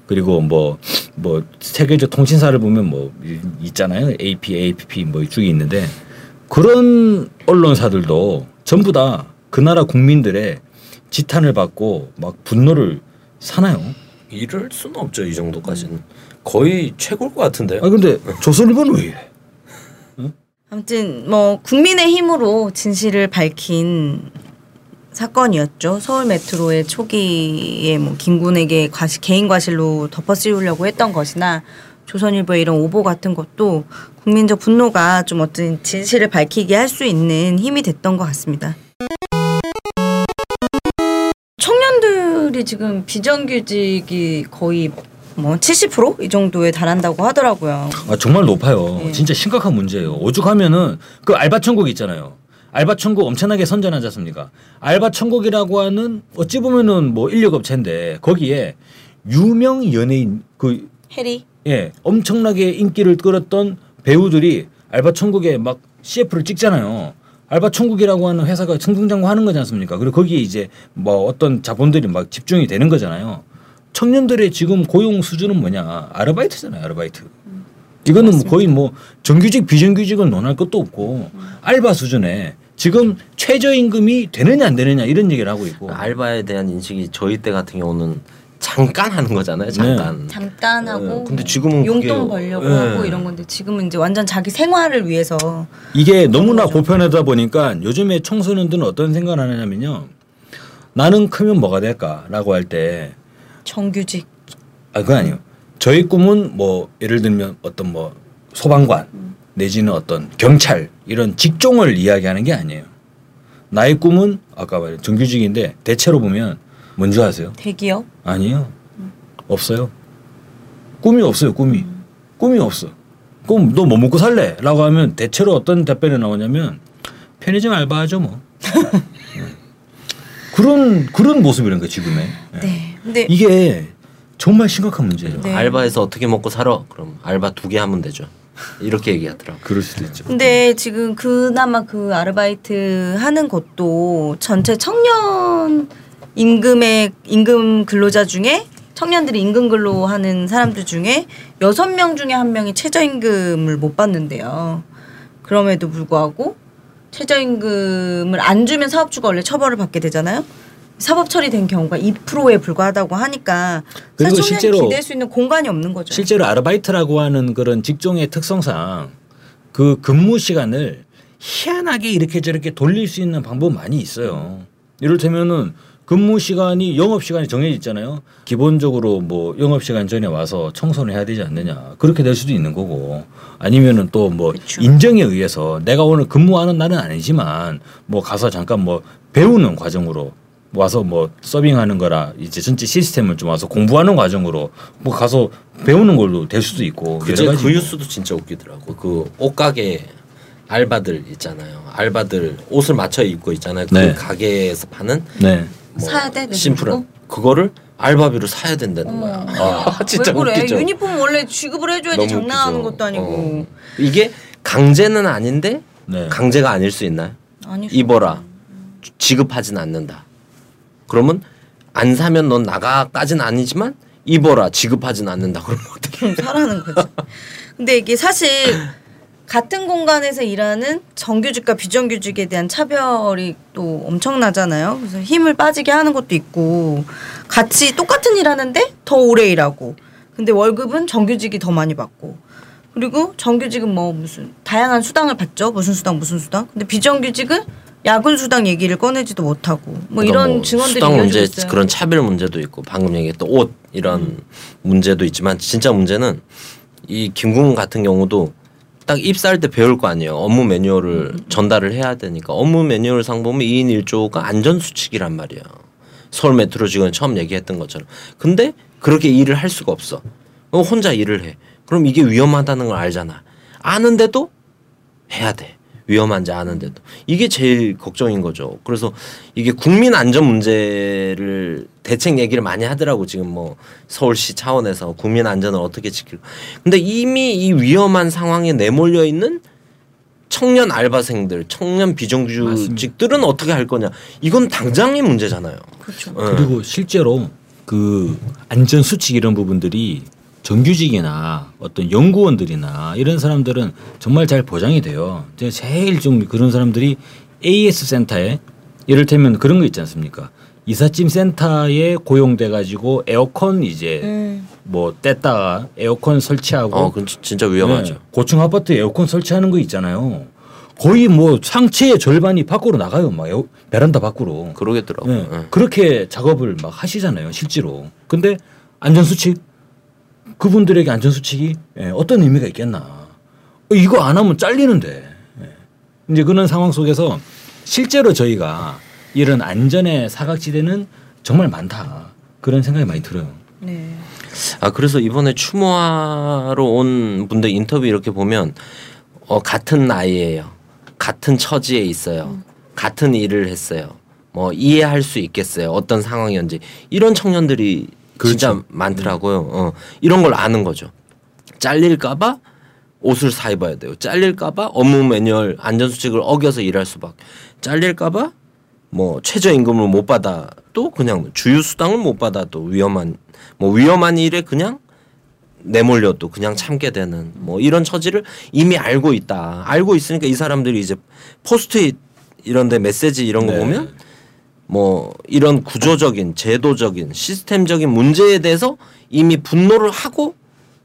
그리고 뭐뭐 세계적 통신사를 보면 뭐 이- 있잖아요, AP, APP 뭐쭉 있는데 그런 언론사들도 전부 다 그 나라 국민들의 지탄을 받고 막 분노를 사나요? 이럴 수는 없죠 이 정도까지는 거의 최고일 것 같은데요. 아 근데 조선일보는 왜 이래? 아무튼 뭐 국민의 힘으로 진실을 밝힌 사건이었죠. 서울 메트로의 초기에 뭐 김군에게 과시, 개인 과실로 덮어씌우려고 했던 것이나 조선일보의 이런 오보 같은 것도 국민적 분노가 좀 어떤 진실을 밝히게 할 수 있는 힘이 됐던 것 같습니다. 청년들이 지금 비정규직이 거의 뭐 70%이 정도에 달한다고 하더라고요. 아 정말 높아요. 예. 진짜 심각한 문제예요. 오죽하면은 그 알바 천국 있잖아요. 알바 천국 엄청나게 선전하지 않습니까? 알바 천국이라고 하는 어찌 보면은 뭐 인력 업체인데 거기에 유명 연예인 그 해리 예, 엄청나게 인기를 끌었던 배우들이 알바 천국에 막 CF를 찍잖아요. 알바 천국이라고 하는 회사가 승승장구 하는 거지 않습니까? 그리고 거기에 이제 뭐 어떤 자본들이 막 집중이 되는 거잖아요. 청년들의 지금 고용 수준은 뭐냐? 아르바이트잖아요, 아르바이트. 이거는 뭐 거의 뭐 정규직 비정규직은 논할 것도 없고 알바 수준에 지금 최저임금이 되느냐 안 되느냐 이런 얘기를 하고 있고 알바에 대한 인식이 저희 때 같은 경우는 잠깐 하는 거잖아요. 잠깐. 잠깐 하고 예, 근데 지금은 용돈 그게- 벌려고 예. 하고 이런 건데 지금은 이제 완전 자기 생활을 위해서 이게 너무나 보편하다 보니까 요즘에 청소년들은 어떤 생각을 하냐면요. 나는 크면 뭐가 될까라고 할 때 정규직 아, 그건 아니에요. 저희 꿈은 뭐 예를 들면 어떤 뭐 소방관 내지는 어떤 경찰 이런 직종을 이야기하는 게 아니에요. 나의 꿈은 아까 말한 정규직인데 대체로 보면 뭔지 아세요? 대기업 아니에요. 없어요. 꿈이 없어요. 꿈이 꿈이 없어. 그럼 너 뭐 먹고 살래?라고 하면 대체로 어떤 답변이 나오냐면 편의점 알바하죠 뭐. 그런 그런 모습이라는 거예요 지금의. 네 근데 이게 정말 심각한 문제예요. 네. 알바에서 어떻게 먹고 살아? 그럼 알바 두 개 하면 되죠. 이렇게 얘기하더라고. 그럴 수도 있죠. 근데 지금 그나마 그 아르바이트 하는 것도 전체 청년 임금의 임금 근로자 중에 청년들이 임금 근로하는 사람들 중에 여섯 명 중에 한 명이 최저임금을 못 받는데요. 그럼에도 불구하고 최저임금을 안 주면 사업주가 원래 처벌을 받게 되잖아요. 사법 처리된 경우가 2%에 불과하다고 하니까 그리고 실제로 기댈 수 있는 공간이 없는 거죠. 실제로 아르바이트라고 하는 그런 직종의 특성상 그 근무 시간을 희한하게 이렇게 저렇게 돌릴 수 있는 방법 많이 있어요. 이를테면은 근무 시간이 영업 시간이 정해져 있잖아요. 기본적으로 뭐 영업 시간 전에 와서 청소를 해야 되지 않느냐 그렇게 될 수도 있는 거고 아니면은 또 뭐. 인정에 의해서 내가 오늘 근무하는 날은 아니지만 뭐 가서 잠깐 뭐 배우는 과정으로 와서 뭐 서빙하는 거라 이제 전체 시스템을 좀 와서 공부하는 과정으로 뭐 가서 배우는 걸로 될 수도 있고 그제 그 뭐. 뉴스도 진짜 웃기더라고. 그 옷가게 알바들 있잖아요. 알바들 옷을 맞춰 입고 있잖아요. 그 네. 가게에서 파는 네. 뭐 사야 돼? 내 심플한 돈으로? 그거를 알바비로 사야 된다는 거야. 아, 진짜 왜 그래? 웃기죠. 유니폼 원래 지급을 해줘야지 너무 장난하는 웃기죠. 것도 아니고. 어. 이게 강제는 아닌데 네. 강제가 아닐 수 있나요? 아니 입어라. 지급하진 않는다. 그러면 안 사면 넌 나가까지는 아니지만 입어라 지급하진 않는다. 그러면 어떻게? 좀 사라는 거지. 근데 이게 사실 같은 공간에서 일하는 정규직과 비정규직에 대한 차별이 또 엄청나잖아요. 그래서 힘을 빠지게 하는 것도 있고 같이 똑같은 일 하는데 더 오래 일하고 근데 월급은 정규직이 더 많이 받고 그리고 정규직은 뭐 무슨 다양한 수당을 받죠. 무슨 수당 무슨 수당. 근데 비정규직은 야근 수당 얘기를 꺼내지도 못하고 뭐 그러니까 이런 뭐 증언들이 수당 문제 있어요. 그런 차별 문제도 있고 방금 얘기했던 옷 이런 문제도 있지만 진짜 문제는 이 김궁 같은 경우도 딱 입사할 때 배울 거 아니에요. 업무 매뉴얼을 전달을 해야 되니까 업무 매뉴얼 상 보면 2인 1조가 안전 수칙이란 말이야. 서울 메트로 직원 처음 얘기했던 것처럼. 근데 그렇게 일을 할 수가 없어. 어, 혼자 일을 해. 그럼 이게 위험하다는 걸 알잖아. 아는데도 해야 돼. 위험한지 아는데도 이게 제일 걱정인 거죠. 그래서 이게 국민 안전 문제를 대책 얘기를 많이 하더라고 지금 뭐 서울시 차원에서 국민 안전을 어떻게 지킬. 근데 이미 이 위험한 상황에 내몰려 있는 청년 알바생들, 청년 비정규직들은 어떻게 할 거냐. 이건 당장의 문제잖아요. 그렇죠. 예. 그리고 실제로 그 안전 수칙 이런 부분들이 정규직이나 어떤 연구원들이나 이런 사람들은 정말 잘 보장이 돼요. 제일 좀 그런 사람들이 AS 센터에 이를테면 그런 거 있지 않습니까? 이삿짐 센터에 고용돼 가지고 에어컨 이제 음. 뭐 뗐다가 에어컨 설치하고 어, 그건 진- 진짜 위험하죠. 네, 고층 아파트 에어컨 설치하는 거 있잖아요. 거의 뭐 상체의 절반이 밖으로 나가요. 막 에어, 베란다 밖으로. 그러겠더라고요. 네, 예. 그렇게 작업을 막 하시잖아요, 실제로. 근데 안전수칙 그분들에게 안전수칙이 예, 어떤 의미가 있겠나? 어, 이거 안 하면 잘리는데. 예. 이제 그런 상황 속에서 실제로 저희가 이런 안전의 사각지대는 정말 많다. 그런 생각이 많이 들어요. 네. 아 그래서 이번에 추모하러 온 분들 인터뷰 이렇게 보면 어 같은 나이에요. 같은 처지에 있어요. 같은 일을 했어요. 뭐 이해할 수 있겠어요. 어떤 상황이었는지 이런 청년들이 그렇죠. 많더라고요. 어 이런 걸 아는 거죠. 잘릴까봐 옷을 사 입어야 돼요. 잘릴까봐 업무 매뉴얼 안전 수칙을 어겨서 일할 수밖에. 잘릴까봐 뭐 최저임금을 못 받아 또 그냥 주유 수당을 못 받아 또 위험한 뭐 위험한 일에 그냥 내몰려 또 그냥 참게 되는 뭐 이런 처지를 이미 알고 있다. 알고 있으니까 이 사람들이 이제 포스트잇 이런데 메시지 이런 거 네. 보면 뭐 이런 구조적인 제도적인 시스템적인 문제에 대해서 이미 분노를 하고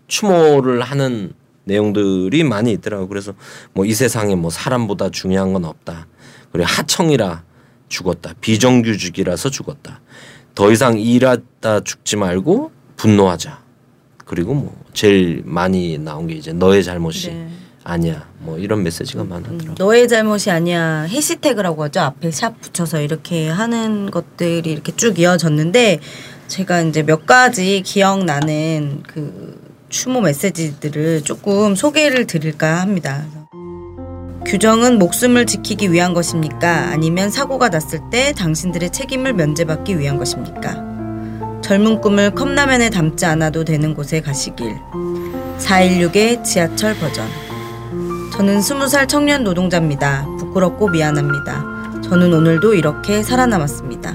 추모를 하는 내용들이 많이 있더라고. 그래서 뭐 이 세상에 뭐 사람보다 중요한 건 없다. 그리고 하청이라 죽었다. 비정규직이라서 죽었다. 더 이상 일하다 죽지 말고 분노하자. 그리고 뭐 제일 많이 나온 게 이제 너의 잘못이 네. 아니야. 뭐 이런 메시지가 많았더라고. 너의 잘못이 아니야 해시태그라고 하죠 앞에 샵 붙여서 이렇게 하는 것들이 이렇게 쭉 이어졌는데 제가 이제 몇 가지 기억나는 그 추모 메시지들을 조금 소개를 드릴까 합니다. 규정은 목숨을 지키기 위한 것입니까? 아니면 사고가 났을 때 당신들의 책임을 면제받기 위한 것입니까? 젊은 꿈을 컵라면에 담지 않아도 되는 곳에 가시길. 416의 지하철 버전. 저는 스무 살 청년 노동자입니다. 부끄럽고 미안합니다. 저는 오늘도 이렇게 살아남았습니다.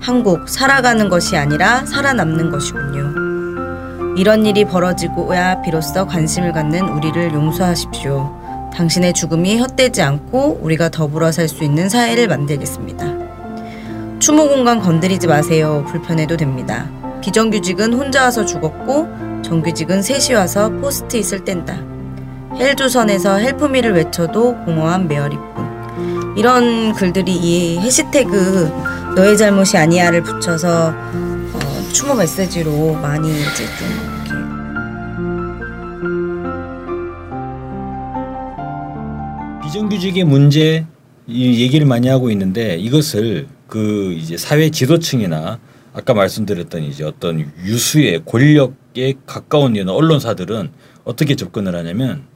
한국 살아가는 것이 아니라 살아남는 것이군요. 이런 일이 벌어지고야 비로소 관심을 갖는 우리를 용서하십시오. 당신의 죽음이 헛되지 않고 우리가 더불어 살 수 있는 사회를 만들겠습니다. 추모 공간 건드리지 마세요. 불편해도 됩니다. 비정규직은 혼자 와서 죽었고 정규직은 셋이 와서 포스트잇을 뗀다. 헬조선에서 헬프미를 외쳐도 공허한 메어리뿐. 이런 글들이 이 해시태그 너의 잘못이 아니야를 붙여서 어, 추모 메시지로 많이 이제 좀 비정규직의 문제 이 얘기를 많이 하고 있는데 이것을 그 이제 사회 지도층이나 아까 말씀드렸던 이제 어떤 유수의 권력에 가까운 이런 언론사들은 어떻게 접근을 하냐면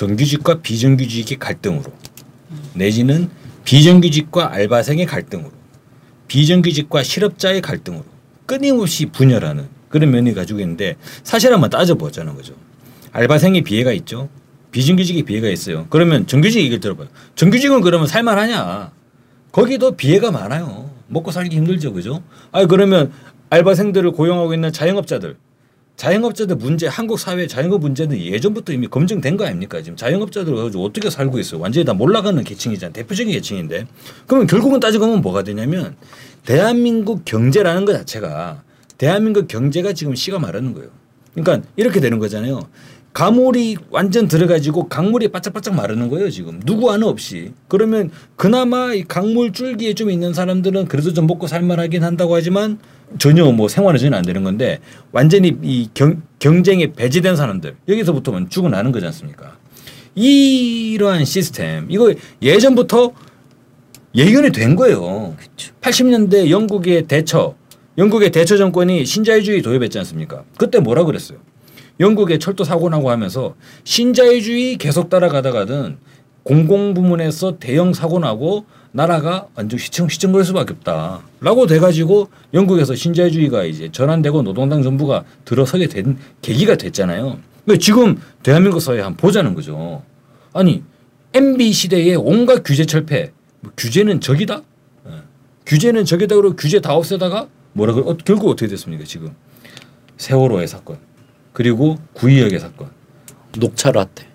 정규직과 비정규직의 갈등으로 내지는 비정규직과 알바생의 갈등으로 비정규직과 실업자의 갈등으로 끊임없이 분열하는 그런 면이 가지고 있는데 사실 한번 따져보자는 거죠. 알바생의 비애가 있죠. 비정규직의 비애가 있어요. 그러면 정규직 얘기를 들어봐요. 정규직은 그러면 살만하냐? 거기도 비애가 많아요. 먹고 살기 힘들죠, 그죠? 아 그러면 알바생들을 고용하고 있는 자영업자들, 자영업자들 문제, 한국 사회 자영업 문제는 예전부터 이미 검증된 거 아닙니까? 지금 자영업자들 어떻게 살고 있어요? 완전히 다 몰라가는 계층이잖아요. 대표적인 계층인데. 그러면 결국은 따지고 보면 뭐가 되냐면 대한민국 경제라는 것 자체가 대한민국 경제가 지금 씨가 마르는 거예요. 그러니까 이렇게 되는 거잖아요. 가물이 완전 들어가지고 강물이 바짝바짝 마르는 거예요 지금 누구 하나 없이 그러면 그나마 이 강물 줄기에 좀 있는 사람들은 그래도 좀 먹고 살만하긴 한다고 하지만 전혀 뭐 생활은 전혀 안 되는 건데 완전히 이 경, 경쟁에 배제된 사람들 여기서부터는 죽어나는 거지 않습니까? 이러한 시스템 이거 예전부터 예견이 된 거예요. 80년대 영국의 대처 영국의 대처 정권이 신자유주의 도입했지 않습니까? 그때 뭐라 그랬어요? 영국의 철도 사고 나고 하면서 신자유주의 계속 따라가다가는 공공 부문에서 대형 사고 나고 나라가 완전 휘청 휘청거릴 수밖에 없다라고 돼가지고 영국에서 신자유주의가 이제 전환되고 노동당 정부가 들어서게 된 계기가 됐잖아요. 근데 지금 대한민국 사회 한번 보자는 거죠. 아니 MB 시대에 온갖 규제 철폐, 뭐 규제는 적이다. 예. 규제는 적이다 그러고 규제 다 없애다가 뭐라 그 결국 어떻게 됐습니까 지금 세월호의 사건. 그리고 구이역의 사건. 녹차 라떼.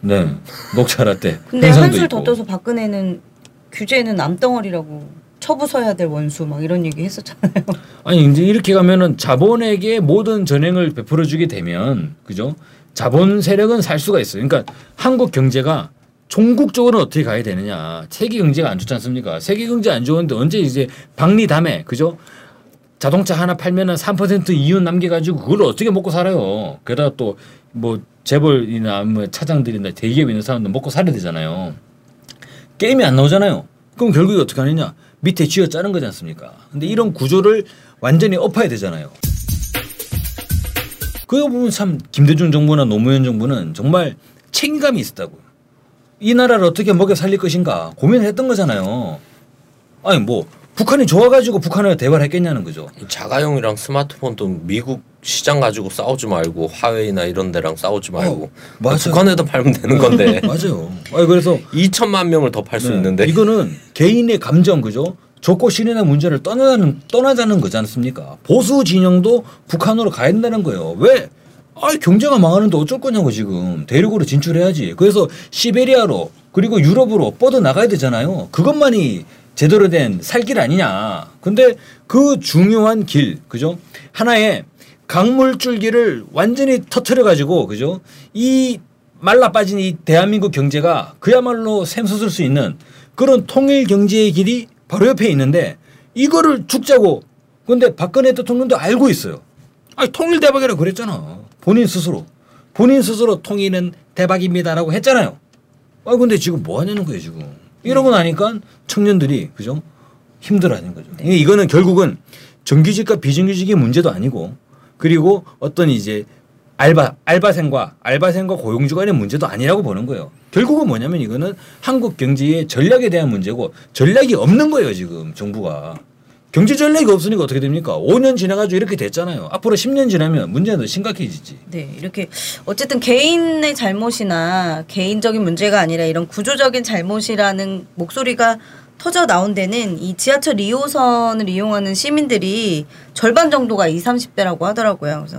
네. 녹차 라떼. 근데 한술. 더 떠서 박근혜는 규제는 남덩어리라고 처부 서야 될 원수 막 이런 얘기 했었잖아요. 아니 이제 이렇게 가면은 자본에게 모든 전행을 베풀어 주게 되면 그죠? 자본 세력은 살 수가 있어요. 그러니까 한국 경제가 종국적으로 어떻게 가야 되느냐. 세계 경제가 안 좋지 않습니까? 세계 경제 안 좋은데 언제 이제 박리담에 그죠? 자동차 하나 팔면은 3% 이윤 남겨가지고 그걸 어떻게 먹고 살아요. 게다가 또 뭐 재벌이나 뭐 차장들이나 대기업에 있는 사람들 먹고 살아야 되잖아요. 게임이 안 나오잖아요. 그럼 결국에 어떻게 하느냐? 밑에 쥐어 짜는 거지 않습니까? 근데 이런 구조를 완전히 엎어야 되잖아요. 그거 보면 참 김대중 정부나 노무현 정부는 정말 책임감이 있었다고요. 이 나라를 어떻게 먹여 살릴 것인가 고민을 했던 거잖아요. 아니 뭐 북한이 좋아가지고 북한을 대화를 했겠냐는 거죠. 이 자가용이랑 스마트폰도 미국 시장 가지고 싸우지 말고 화웨이나 이런 데랑 싸우지 말고 어, 맞아요. 북한에도 팔면 되는 건데 맞아요. 아니 그래서 2천만 명을 더 팔수 네. 있는데 이거는 개인의 감정 그죠? 좋고 싫으나 문제를 떠나자는 떠나자는 거지 않습니까? 보수 진영도 북한으로 가야 된다는 거예요. 왜? 아 경제가 망하는데 어쩔 거냐고 지금 대륙으로 진출해야지. 그래서 시베리아로 그리고 유럽으로 뻗어 나가야 되잖아요. 그것만이 제대로 된 살길 아니냐. 근데 그 중요한 길 그죠? 하나의 강물 줄기를 완전히 터트려 가지고 그죠? 이 말라 빠진 이 대한민국 경제가 그야말로 샘솟을 수 있는 그런 통일 경제의 길이 바로 옆에 있는데 이거를 죽자고 근데 박근혜 대통령도 알고 있어요. 아니 통일 대박이라고 그랬잖아. 본인 스스로 본인 스스로 통일은 대박입니다라고 했잖아요. 아 근데 지금 뭐 하냐는 거예요 지금. 이러고 나니까 청년들이 그죠 힘들어하는 거죠. 네. 이거는 결국은 정규직과 비정규직의 문제도 아니고 그리고 어떤 이제 알바 알바생과 알바생과 고용주 간의 문제도 아니라고 보는 거예요. 결국은 뭐냐면 이거는 한국 경제의 전략에 대한 문제고 전략이 없는 거예요 지금 정부가 경제 전략이 없으니까 어떻게 됩니까? 5년 지나가지고 이렇게 됐잖아요. 앞으로 10년 지나면 문제가 더 심각해지지. 네, 이렇게 어쨌든 개인의 잘못이나 개인적인 문제가 아니라 이런 구조적인 잘못이라는 목소리가 터져 나온 데는 이 지하철 2호선을 이용하는 시민들이 절반 정도가 20, 30대라고 하더라고요. 그래서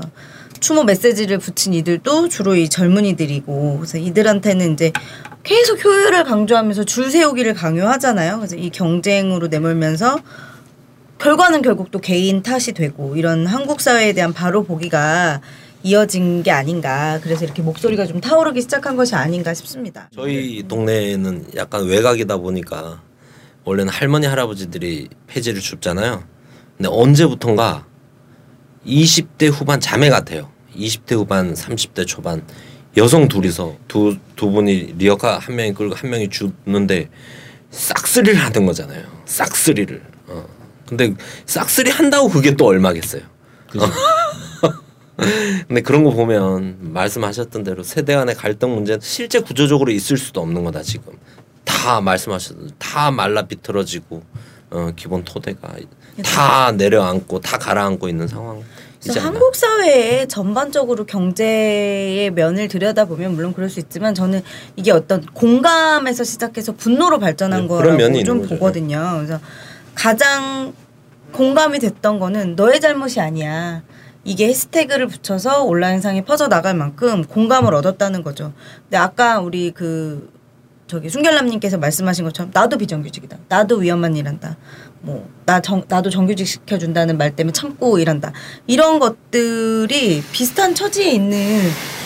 추모 메시지를 붙인 이들도 주로 이 젊은이들이고 그래서 이들한테는 이제 계속 효율을 강조하면서 줄 세우기를 강요하잖아요. 그래서 이 경쟁으로 내몰면서 결과는 결국 또 개인 탓이 되고 이런 한국 사회에 대한 바로 보기가 이어진 게 아닌가. 그래서 이렇게 목소리가 좀 타오르기 시작한 것이 아닌가 싶습니다. 저희 동네는 약간 외곽이다 보니까 원래는 할머니 할아버지들이 폐지를 줍잖아요. 근데 언제부턴가 20대 후반 자매 같아요. 20대 후반, 30대 초반 여성 둘이서 두 두 분이 리어카 한 명이 끌고 한 명이 주는데 싹쓸이를 하는 거잖아요. 싹쓸이를. 어. 근데 싹쓸이 한다고 그게 또 얼마겠어요. 그죠? 근데 그런 거 보면 말씀하셨던 대로 세대 간의 갈등 문제는 실제 구조적으로 있을 수도 없는 거다 지금 다 말씀하셨던 다 말라 비틀어지고 어, 기본 토대가 다 내려앉고 다 가라앉고 있는 상황. 그래서 한국 사회에 전반적으로 경제의 면을 들여다보면 물론 그럴 수 있지만 저는 이게 어떤 공감에서 시작해서 분노로 발전한 네, 거라고 좀. 보거든요. 그래서 가장 공감이 됐던 거는 너의 잘못이 아니야. 이게 해시태그를 붙여서 온라인상에 퍼져 나갈 만큼 공감을 얻었다는 거죠. 근데 아까 우리 그 저기 순결남님께서 말씀하신 것처럼 나도 비정규직이다. 나도 위험한 일한다. 뭐 나 정 나도 정규직 시켜준다는 말 때문에 참고 일한다. 이런 것들이 비슷한 처지에 있는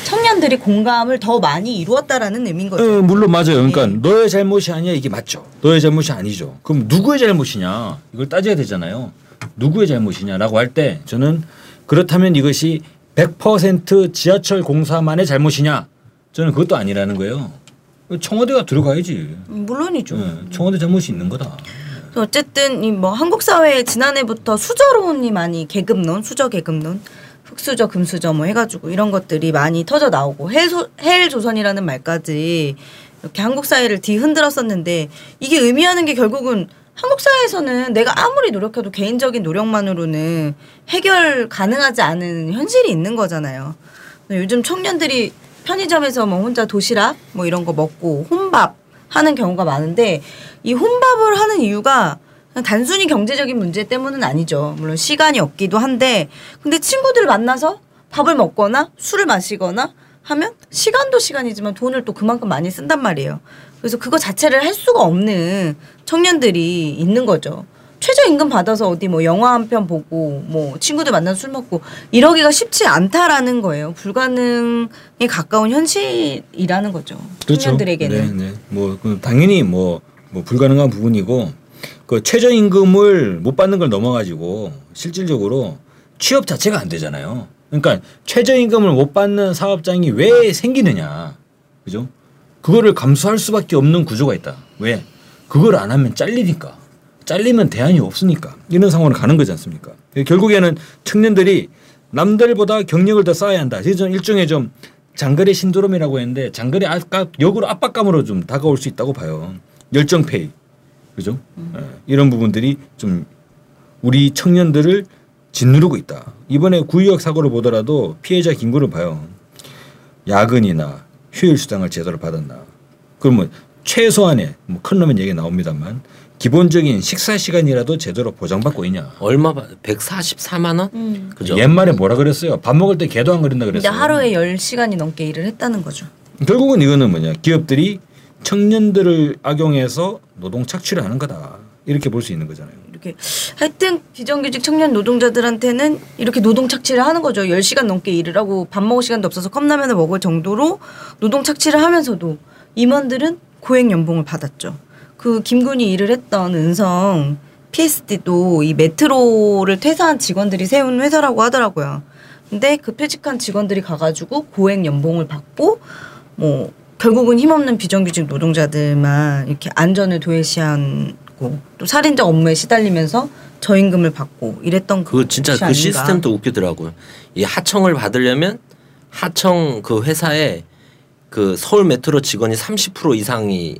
청년들이 공감을 더 많이 이루었다라는 의미인 거죠. 예, 물론 맞아요. 그러니까 네. 너의 잘못이 아니야 이게 맞죠. 너의 잘못이 아니죠. 그럼 누구의 잘못이냐 이걸 따져야 되잖아요. 누구의 잘못이냐라고 할 때 저는 그렇다면 이것이 100% 지하철 공사만의 잘못이냐? 저는 그것도 아니라는 거예요. 청와대가 들어가야지. 물론이죠. 예, 청와대 잘못이 있는 거다. 어쨌든 이 뭐 한국 사회에 지난해부터 수저론이 많이 계급론, 수저 계급론, 흑수저, 금수저 뭐 해가지고 이런 것들이 많이 터져 나오고 헬소, 헬 조선이라는 말까지 이렇게 한국 사회를 뒤흔들었었는데 이게 의미하는 게 결국은 한국 사회에서는 내가 아무리 노력해도 개인적인 노력만으로는 해결 가능하지 않은 현실이 있는 거잖아요. 요즘 청년들이 편의점에서 뭐 혼자 도시락 뭐 이런 거 먹고 혼밥 하는 경우가 많은데 이 혼밥을 하는 이유가 단순히 경제적인 문제 때문은 아니죠. 물론 시간이 없기도 한데 근데 친구들 만나서 밥을 먹거나 술을 마시거나 하면 시간도 시간이지만 돈을 또 그만큼 많이 쓴단 말이에요. 그래서 그거 자체를 할 수가 없는 청년들이 있는 거죠. 최저임금 받아서 어디 뭐 영화 한 편 보고 뭐 친구들 만나서 술 먹고 이러기가 쉽지 않다라는 거예요. 불가능에 가까운 현실이라는 거죠. 청년들에게는. 네, 네. 뭐그 당연히 뭐, 뭐 불가능한 부분이고 그 최저임금을 못 받는 걸 넘어가지고 실질적으로 취업 자체가 안 되잖아요. 그러니까 최저임금을 못 받는 사업장이 왜 생기느냐, 그죠? 그거를 감수할 수밖에 없는 구조가 있다. 왜? 그걸 안 하면 잘리니까. 잘리면 대안이 없으니까 이런 상황으로 가는 거지 않습니까? 결국에는 청년들이 남들보다 경력을 더 쌓아야 한다. 저는 일종의 좀 장거리 신드롬이라고 했는데 장거리 아까 역으로 압박감으로 좀 다가올 수 있다고 봐요. 열정 페이, 그죠? 예, 이런 부분들이 좀 우리 청년들을 짓누르고 있다. 이번에 구의역 사고를 보더라도 피해자 김구를 봐요. 야근이나 휴일 수당을 제대로 받았나? 그러면 최소한의 뭐 큰 놈은 얘기 나옵니다만 기본적인 식사 시간이라도 제대로 보장받고 있냐? 얼마 받? 144만 원? 음. 그죠? 옛말에 뭐라 그랬어요? 밥 먹을 때 개도 안 그린다 근데 그랬어요. 하루에 10시간이 넘게 일을 했다는 거죠. 결국은 이거는 뭐냐? 기업들이 청년들을 악용해서 노동 착취를 하는 거다. 이렇게 볼 수 있는 거잖아요. 이렇게 하여튼 비정규직 청년 노동자들한테는 이렇게 노동 착취를 하는 거죠. 10시간 넘게 일을 하고 밥 먹을 시간도 없어서 컵라면을 먹을 정도로 노동 착취를 하면서도 임원들은 고액 연봉을 받았죠. 그 김군이 일을 했던 은성 PSD도 이 메트로를 퇴사한 직원들이 세운 회사라고 하더라고요. 근데 그 퇴직한 직원들이 가가지고 고액 연봉을 받고 뭐 결국은 힘없는 비정규직 노동자들만 이렇게 안전을 도외시하고 또 살인적 업무에 시달리면서 저임금을 받고 이랬던 그 진짜 그. 시스템도 웃기더라고요. 이 하청을 받으려면 하청 그 회사에 그 서울 메트로 직원이 30% 이상이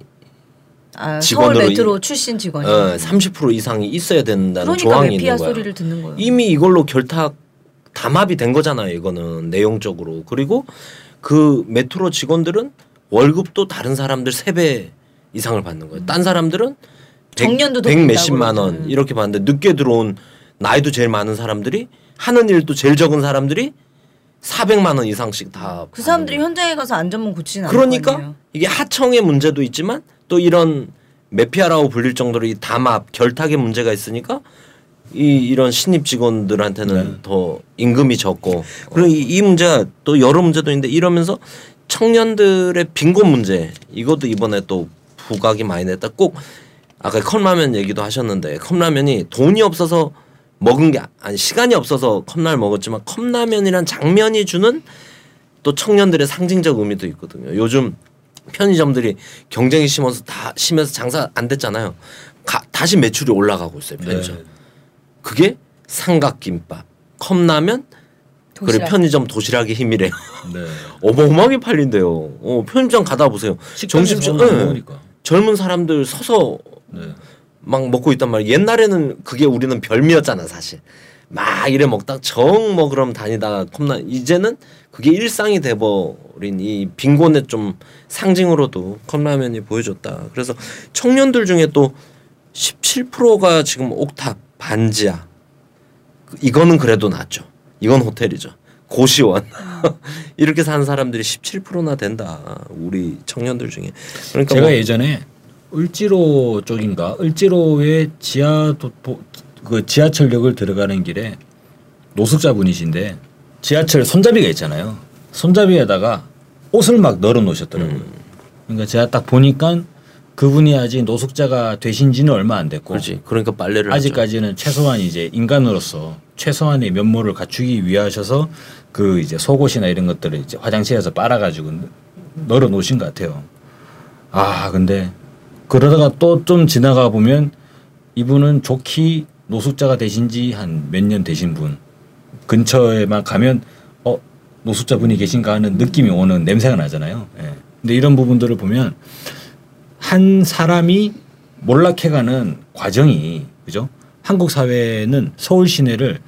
아, 서울 직원으로 메트로 출신 직원이 어, 30% 이상이 있어야 된다는 그러니까 조항이 있는 거야. 소리를 듣는 거예요. 이미 이걸로 결탁 담합이 된 거잖아요. 이거는 내용적으로. 그리고 그 메트로 직원들은 월급도 다른 사람들 세 배 이상을 받는 거예요. 딴 사람들은 정년도 더백 든다고 몇십만 원 그러잖아요. 이렇게 봤는데 늦게 들어온 나이도 제일 많은 사람들이 하는 일도 제일 적은 사람들이 400만 원 이상씩 다 그 사람들이 현장에 가서 안전문 거 그러니까. 이게 하청의 문제도 있지만 또 이런 메피아라고 불릴 정도로 이 담합 결탁의 문제가 있으니까 이 이런 신입 직원들한테는 네. 더 임금이 적고 그리고 이, 이 문제가 또 여러 문제도 있는데 이러면서 청년들의 빈곤 문제 이것도 이번에 또 부각이 많이 냈다 꼭 아까 컵라면 얘기도 하셨는데 컵라면이 돈이 없어서 먹은 게 아니 시간이 없어서 컵라면 먹었지만 컵라면이란 장면이 주는 또 청년들의 상징적 의미도 있거든요. 요즘 편의점들이 경쟁이 심해서 다 심해서 장사 안 됐잖아요. 가, 다시 매출이 올라가고 있어요. 편의점. 네. 그게 삼각김밥, 컵라면 그리고 도시락. 편의점 도시락의 힘이래요. 네. 어마어마하게 팔린대요. 어, 편의점 가다 보세요. 예. 먹으니까. 젊은 사람들 서서 네. 막 먹고 있단 말이에요. 옛날에는 그게 우리는 별미였잖아 사실. 막 이래 먹다 정 먹으럼 다니다가 컵라 이제는 그게 일상이 돼버린 이 빈곤의 좀 상징으로도 컵라면이 보여줬다. 그래서 청년들 중에 또 17%가 지금 옥탑 반지하 이거는 그래도 낫죠. 이건 호텔이죠. 고시원 이렇게 사는 사람들이 17%나 된다. 우리 청년들 중에 그러니까 제가 뭐 예전에 을지로 쪽인가 을지로의 지하 도, 도- 그 지하철역을 들어가는 길에 노숙자 분이신데 지하철 손잡이가 있잖아요. 손잡이에다가 옷을 막 널어 놓으셨더라고요. 음. 그러니까 제가 딱 보니까 그분이 아직 노숙자가 되신지는 얼마 안 됐고 그렇지. 그러니까 빨래를 하죠. 아직까지는 최소한 이제 인간으로서 최소한의 면모를 갖추기 위하셔서 그 이제 속옷이나 이런 것들을 이제 화장실에서 빨아가지고 널어 놓으신 것 같아요. 아 근데 그러다가 또 좀 지나가 보면 이분은 좋기 노숙자가 되신 지 한 몇 년 되신 분 근처에만 가면 어 노숙자 분이 계신가 하는 느낌이 오는 냄새가 나잖아요. 예. 근데 이런 부분들을 보면 한 사람이 몰락해가는 과정이 그죠? 한국 사회는 서울 시내를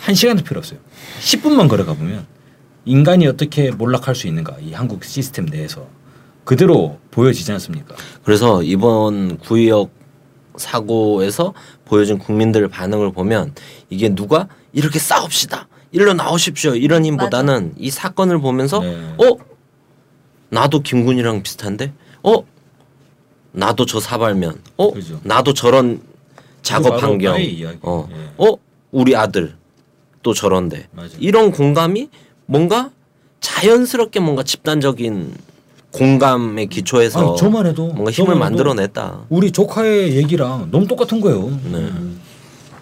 한 시간도 필요 없어요. 10분만 걸어가 보면 인간이 어떻게 몰락할 수 있는가 이 한국 시스템 내에서 그대로 보여지지 않습니까? 그래서 이번 구의역 사고에서 보여준 국민들 반응을 보면 이게 누가 이렇게 싸웁시다. 일로 나오십시오. 이런 힘보다는 이 사건을 보면서 네. 어? 나도 김군이랑 비슷한데? 어? 나도 저 사발면. 어? 그죠. 나도 저런 작업 바로 환경. 어, 예. 어? 우리 아들 또 저런데. 맞아요. 이런 공감이 뭔가 자연스럽게 뭔가 집단적인 공감의 기초에서 아니, 저만 해도 뭔가 힘을 만들어냈다. 우리 조카의 얘기랑 너무 똑같은 거예요. 네.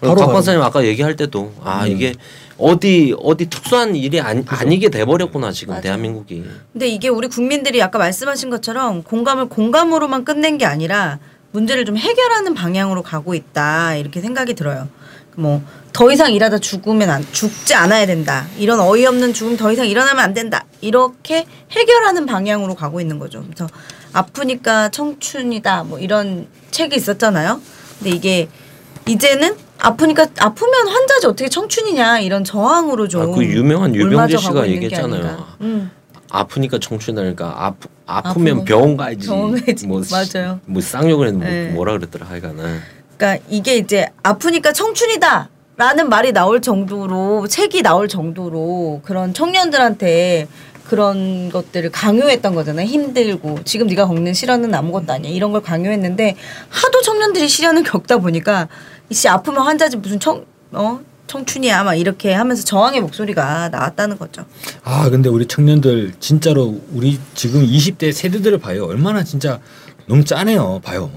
바로 박. 박사님 아까 얘기할 때도 아 음. 이게 어디 어디 특수한 일이 아니, 아니게 돼버렸구나 지금 맞아요. 대한민국이. 근데 이게 우리 국민들이 아까 말씀하신 것처럼 공감을 공감으로만 끝낸 게 아니라 문제를 좀 해결하는 방향으로 가고 있다 이렇게 생각이 들어요. 뭐 더 이상 일하다 죽으면 안, 죽지 않아야 된다. 이런 어이없는 죽음 더 이상 일어나면 안 된다. 이렇게 해결하는 방향으로 가고 있는 거죠. 그래서 아프니까 청춘이다. 뭐 이런 책이 있었잖아요. 근데 이게 이제는 아프니까 아프면 환자지 어떻게 청춘이냐 이런 저항으로 좀 아, 그 유명한 유병재 씨가 얘기했잖아요. 음. 아프니까 청춘하니까 아프 아프면 아프면 병원 가야지. 병원 가야지. 뭐, 맞아요. 뭐 쌍욕을 했는데 네. 뭐, 뭐라 그랬더라 하여간은. 그러니까 이게 이제 아프니까 청춘이다 라는 말이 나올 정도로 책이 나올 정도로 그런 청년들한테 그런 것들을 강요했던 거잖아요. 힘들고 지금 네가 겪는 시련은 아무것도 아니야. 이런 걸 강요했는데 하도 청년들이 시련을 겪다 보니까 이씨 아프면 환자지 무슨 청 어? 청춘이야 막 이렇게 하면서 저항의 목소리가 나왔다는 거죠. 아 근데 우리 청년들 진짜로 우리 지금 20대 세대들을 봐요. 얼마나 진짜 너무 짜네요. 봐요.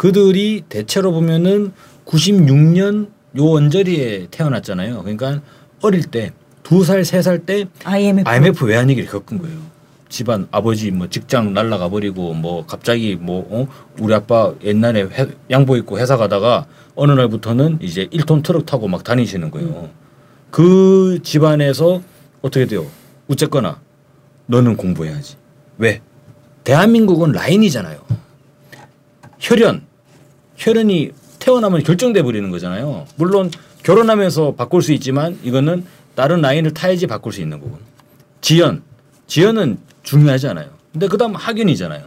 그들이 대체로 보면은 96년 요 언저리에 태어났잖아요. 그러니까 어릴 때 두 살 세 살 때 IMF. IMF 외환위기를 겪은 거예요. 집안 아버지 뭐 직장 날라가 버리고 뭐 갑자기 뭐 어? 우리 아빠 옛날에 회, 양복 입고 회사 가다가 어느 날부터는 이제 1톤 트럭 타고 막 다니시는 거예요. 그 집안에서 어떻게 돼요? 어쨌거나 너는 공부해야지. 왜? 대한민국은 라인이잖아요. 혈연, 혈연이 태어나면 결정돼 버리는 거잖아요. 물론 결혼하면서 바꿀 수 있지만 이거는 다른 라인을 타야지 바꿀 수 있는 거고. 지연, 지연은 중요하지 않아요. 근데 그다음 학연이잖아요.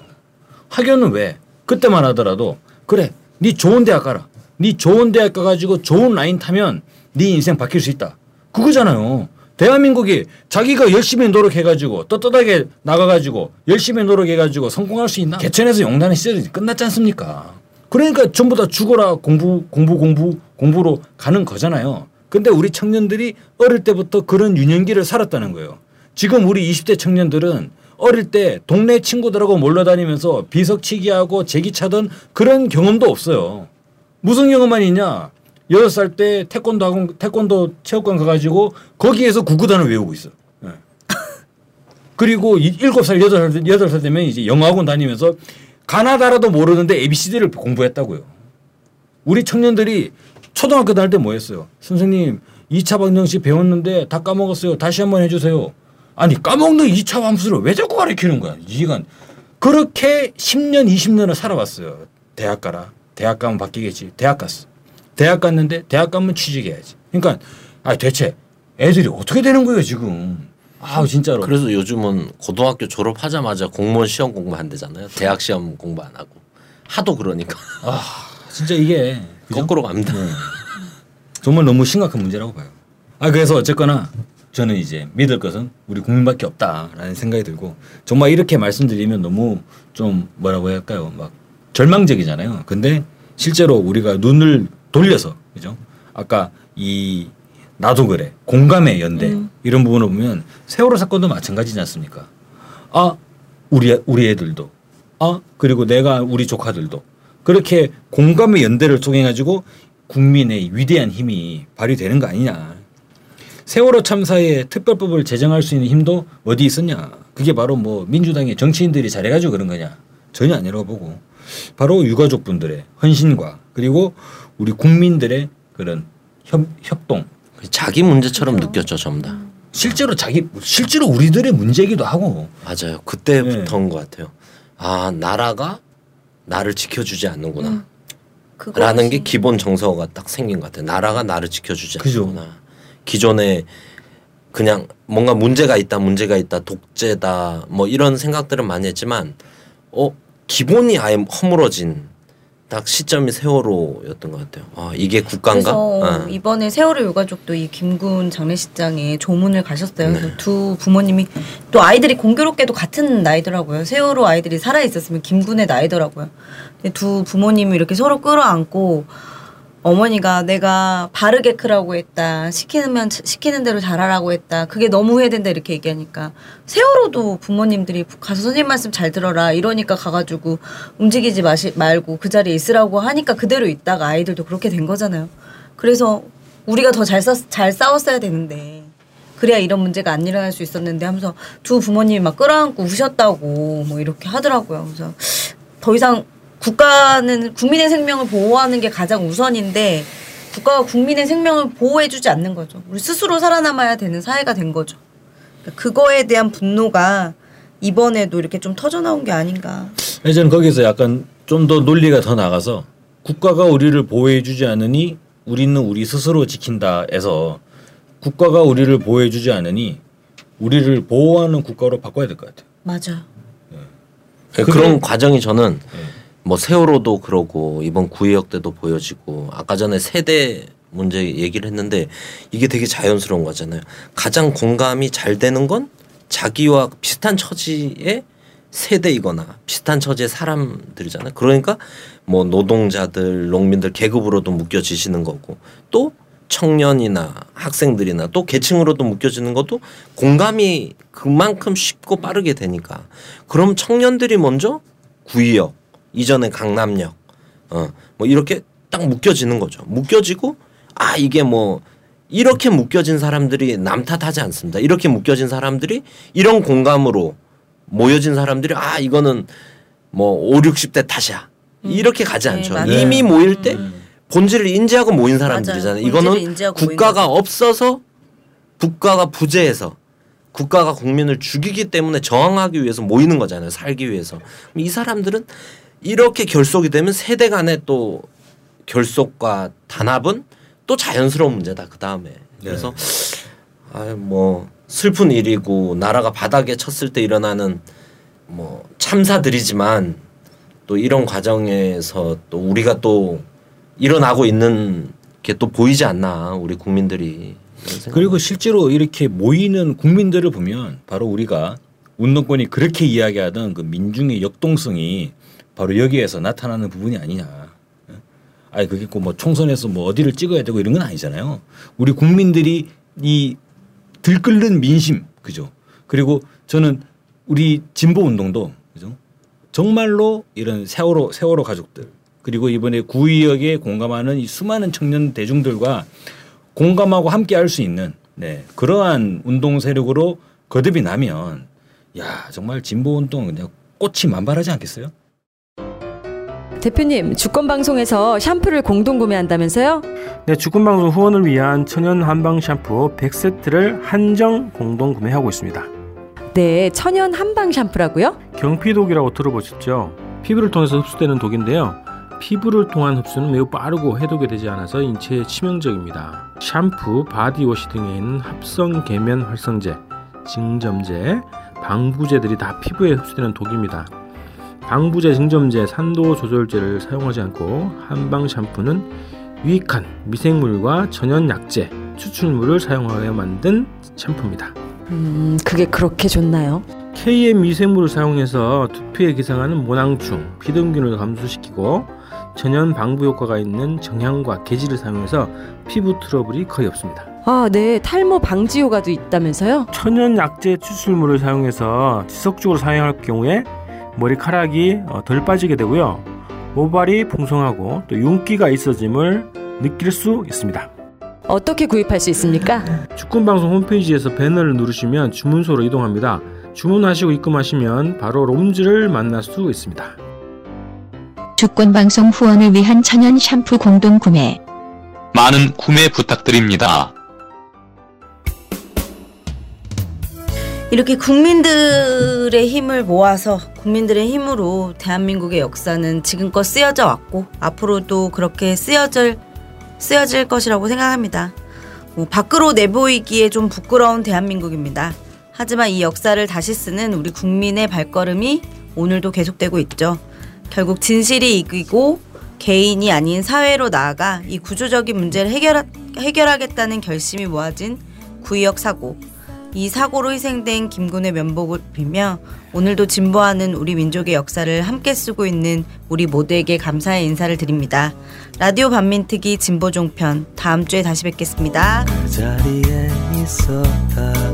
학연은 왜? 그때만 하더라도 그래 네 좋은 대학 가라. 네 좋은 대학 가가지고 좋은 라인 타면 네 인생 바뀔 수 있다. 그거잖아요. 대한민국이 자기가 열심히 노력해가지고 떳떳하게 나가가지고 열심히 노력해가지고 성공할 수 있나? 개천에서 용단의 시절이 끝났지 않습니까? 그러니까 전부 다 죽어라 공부 공부 공부 공부로 가는 거잖아요. 근데 우리 청년들이 어릴 때부터 그런 유년기를 살았다는 거예요. 지금 우리 20대 청년들은 어릴 때 동네 친구들하고 몰려다니면서 비석치기하고 제기차던 그런 경험도 없어요. 무슨 경험만 있냐? 여섯 살 때 태권도 학원 태권도 체육관 가가지고 거기에서 구구단을 외우고 있어. 예. 그리고 이- 일곱 살 여덟 살 되면 이제 영어학원 다니면서 가나다라도 모르는데 ABCD를 공부했다고요. 우리 청년들이 초등학교 다닐 때 뭐 했어요? 선생님 2차 방정식 배웠는데 다 까먹었어요. 다시 한번 해주세요. 아니 까먹는 2차 함수를 왜 자꾸 가르치는 거야? 이가 그렇게 10년 20년을 살아왔어요. 대학 가라. 대학 가면 바뀌겠지. 대학 갔어. 대학 갔는데 대학 가면 취직해야지. 그러니까 아 대체 애들이 어떻게 되는 거예요 지금? 아 진짜로. 그래서 요즘은 고등학교 졸업하자마자 공무원 시험 공부 한대잖아요. 대학 시험 공부 안 하고 하도 그러니까 아 진짜 이게 그죠? 거꾸로 갑니다. 네. 정말 너무 심각한 문제라고 봐요. 아 그래서 어쨌거나 저는 이제 믿을 것은 우리 국민밖에 없다라는 생각이 들고 정말 이렇게 말씀드리면 너무 좀 뭐라고 해야 할까요? 막 절망적이잖아요. 근데 실제로 우리가 눈을 돌려서 그죠? 아까 이 나도 그래 공감의 연대 이런 부분을 보면 세월호 사건도 마찬가지지 않습니까? 아 우리 우리 애들도 아 그리고 내가 우리 조카들도 그렇게 공감의 연대를 통해 가지고 국민의 위대한 힘이 발휘되는 거 아니냐. 세월호 참사에 특별법을 제정할 수 있는 힘도 어디 있었냐. 그게 바로 뭐 민주당의 정치인들이 잘해가지고 그런 거냐. 전혀 아니라고 보고 바로 유가족분들의 헌신과 그리고 우리 국민들의 그런 협, 협동 자기 문제처럼 느꼈죠 전부 다. 실제로 자기 실제로 우리들의 문제이기도 하고 맞아요. 그때부터인 것 같아요. 아 나라가 나를 지켜주지 않는구나. 음. 라는 게 기본 정서가 딱 생긴 것 같아요. 나라가 나를 지켜주지 그죠. 않는구나. 기존에 그냥 뭔가 문제가 있다, 문제가 있다, 독재다, 뭐 이런 생각들은 많이 했지만, 어 기본이 아예 허물어진 딱 시점이 세월호였던 것 같아요. 아 이게 국가인가? 그래서 어. 이번에 세월호 유가족도 이 김군 장례식장에 조문을 가셨어요. 네. 그래서 두 부모님이 또 아이들이 공교롭게도 같은 나이더라고요. 세월호 아이들이 살아 있었으면 김군의 나이더라고요. 두 부모님이 이렇게 서로 끌어안고 어머니가 내가 바르게 크라고 했다. 시키면 시키는 대로 잘하라고 했다. 그게 너무 후회된다 이렇게 얘기하니까 세월호도 부모님들이 가서 선생님 말씀 잘 들어라 이러니까 가가지고 움직이지 마시, 말고 그 자리에 있으라고 하니까 그대로 있다가 아이들도 그렇게 된 거잖아요. 그래서 우리가 더 잘 잘 싸웠어야 되는데 그래야 이런 문제가 안 일어날 수 있었는데 하면서 두 부모님이 막 끌어안고 우셨다고 뭐 이렇게 하더라고요. 그래서 더 이상 국가는 국민의 생명을 보호하는 게 가장 우선인데 국가가 국민의 생명을 보호해주지 않는 거죠. 우리 스스로 살아남아야 되는 사회가 된 거죠. 그러니까 그거에 대한 분노가 이번에도 이렇게 좀 터져 나온 게 아닌가. 저는 거기서 약간 좀 더 논리가 더 나가서 국가가 우리를 보호해주지 않으니 우리는 우리 스스로 지킨다에서 국가가 우리를 보호해주지 않으니 우리를 보호하는 국가로 바꿔야 될 것 같아요. 맞아. 네, 그런 과정이 저는 뭐 세월호도 그러고 이번 구의역 때도 보여지고 아까 전에 세대 문제 얘기를 했는데 이게 되게 자연스러운 거잖아요. 가장 공감이 잘 되는 건 자기와 비슷한 처지의 세대이거나 비슷한 처지의 사람들이잖아요. 그러니까 뭐 노동자들, 농민들 계급으로도 묶여지시는 거고 또 청년이나 학생들이나 또 계층으로도 묶여지는 것도 공감이 그만큼 쉽고 빠르게 되니까 그럼 청년들이 먼저 구의역 이전에 강남역 어뭐 이렇게 딱 묶여지는 거죠. 묶여지고 아 이게 뭐 이렇게 묶여진 사람들이 남 탓하지 않습니다. 이렇게 묶여진 사람들이 이런 공감으로 모여진 사람들이 아 이거는 뭐 5, 60대 탓이야. 이렇게 가지 네, 않죠. 맞아요. 이미 모일 때 본질을 인지하고 모인 사람들이잖아요. 이거는 국가가 없어서 국가가 부재해서 국가가 국민을 죽이기 때문에 저항하기 위해서 모이는 거잖아요. 살기 위해서. 이 사람들은 이렇게 결속이 되면 세대 간의 또 결속과 단합은 또 자연스러운 문제다. 그 다음에 그래서 아뭐 슬픈 일이고 나라가 바닥에 쳤을 때 일어나는 뭐 참사들이지만 또 이런 과정에서 또 우리가 또 일어나고 있는 게 또 보이지 않나 우리 국민들이 그리고 실제로 이렇게 모이는 국민들을 보면 바로 우리가 운동권이 그렇게 이야기하던 그 민중의 역동성이 바로 여기에서 나타나는 부분이 아니냐. 아니 그게 뭐 총선에서 뭐 어디를 찍어야 되고 이런 건 아니잖아요. 우리 국민들이 이 들끓는 민심 그죠. 그리고 저는 우리 진보 운동도 그죠. 정말로 이런 세월호 세월호 가족들 그리고 이번에 구의역에 공감하는 이 수많은 청년 대중들과 공감하고 함께 할 수 있는 네, 그러한 운동 세력으로 거듭이 나면 야 정말 진보 운동 그냥 꽃이 만발하지 않겠어요? 대표님 주권 방송에서 샴푸를 공동 구매한다면서요? 네, 주권방송 후원을 위한 천연 한방 샴푸 100세트를 한정 공동 구매하고 있습니다. 네, 천연 한방 샴푸라고요? 경피독이라고 들어보셨죠? 피부를 통해서 흡수되는 독인데요. 피부를 통한 흡수는 매우 빠르고 해독이 되지 않아서 인체에 치명적입니다. 샴푸, 바디워시 등에 있는 합성 계면 활성제, 증점제, 방부제들이 다 피부에 흡수되는 독입니다. 방부제, 증점제, 산도 조절제를 사용하지 않고 한방 샴푸는 유익한 미생물과 천연 약재, 추출물을 사용하여 만든 샴푸입니다. 음, 그게 그렇게 좋나요? KM 미생물을 사용해서 두피에 기생하는 모낭충, 피등균을 감소시키고 천연 방부 효과가 있는 정향과 계지를 사용해서 피부 트러블이 거의 없습니다. 아, 네, 탈모 방지 효과도 있다면서요? 천연 약재 추출물을 사용해서 지속적으로 사용할 경우에 머리카락이 어, 덜 빠지게 되고요. 모발이 풍성하고 또 윤기가 있어짐을 느낄 수 있습니다. 어떻게 구입할 수 있습니까? 축구방송 홈페이지에서 배너를 누르시면 주문소로 이동합니다. 주문하시고 입금하시면 바로 롬즈를 만날 수 있습니다. 주권방송 후원을 위한 천연 샴푸 공동 구매. 많은 구매 부탁드립니다. 이렇게 국민들의 힘을 모아서 국민들의 힘으로 대한민국의 역사는 지금껏 쓰여져 왔고 앞으로도 그렇게 쓰여질 쓰여질 것이라고 생각합니다. 뭐 밖으로 내보이기에 좀 부끄러운 대한민국입니다. 하지만 이 역사를 다시 쓰는 우리 국민의 발걸음이 오늘도 계속되고 있죠. 결국 진실이 이기고 개인이 아닌 사회로 나아가 이 구조적인 문제를 해결하, 해결하겠다는 결심이 모아진 구의역 사고. 이 사고로 희생된 김군의 면복을 빌며 오늘도 진보하는 우리 민족의 역사를 함께 쓰고 있는 우리 모두에게 감사의 인사를 드립니다. 라디오 반민특위 진보종편 다음 주에 다시 뵙겠습니다. 그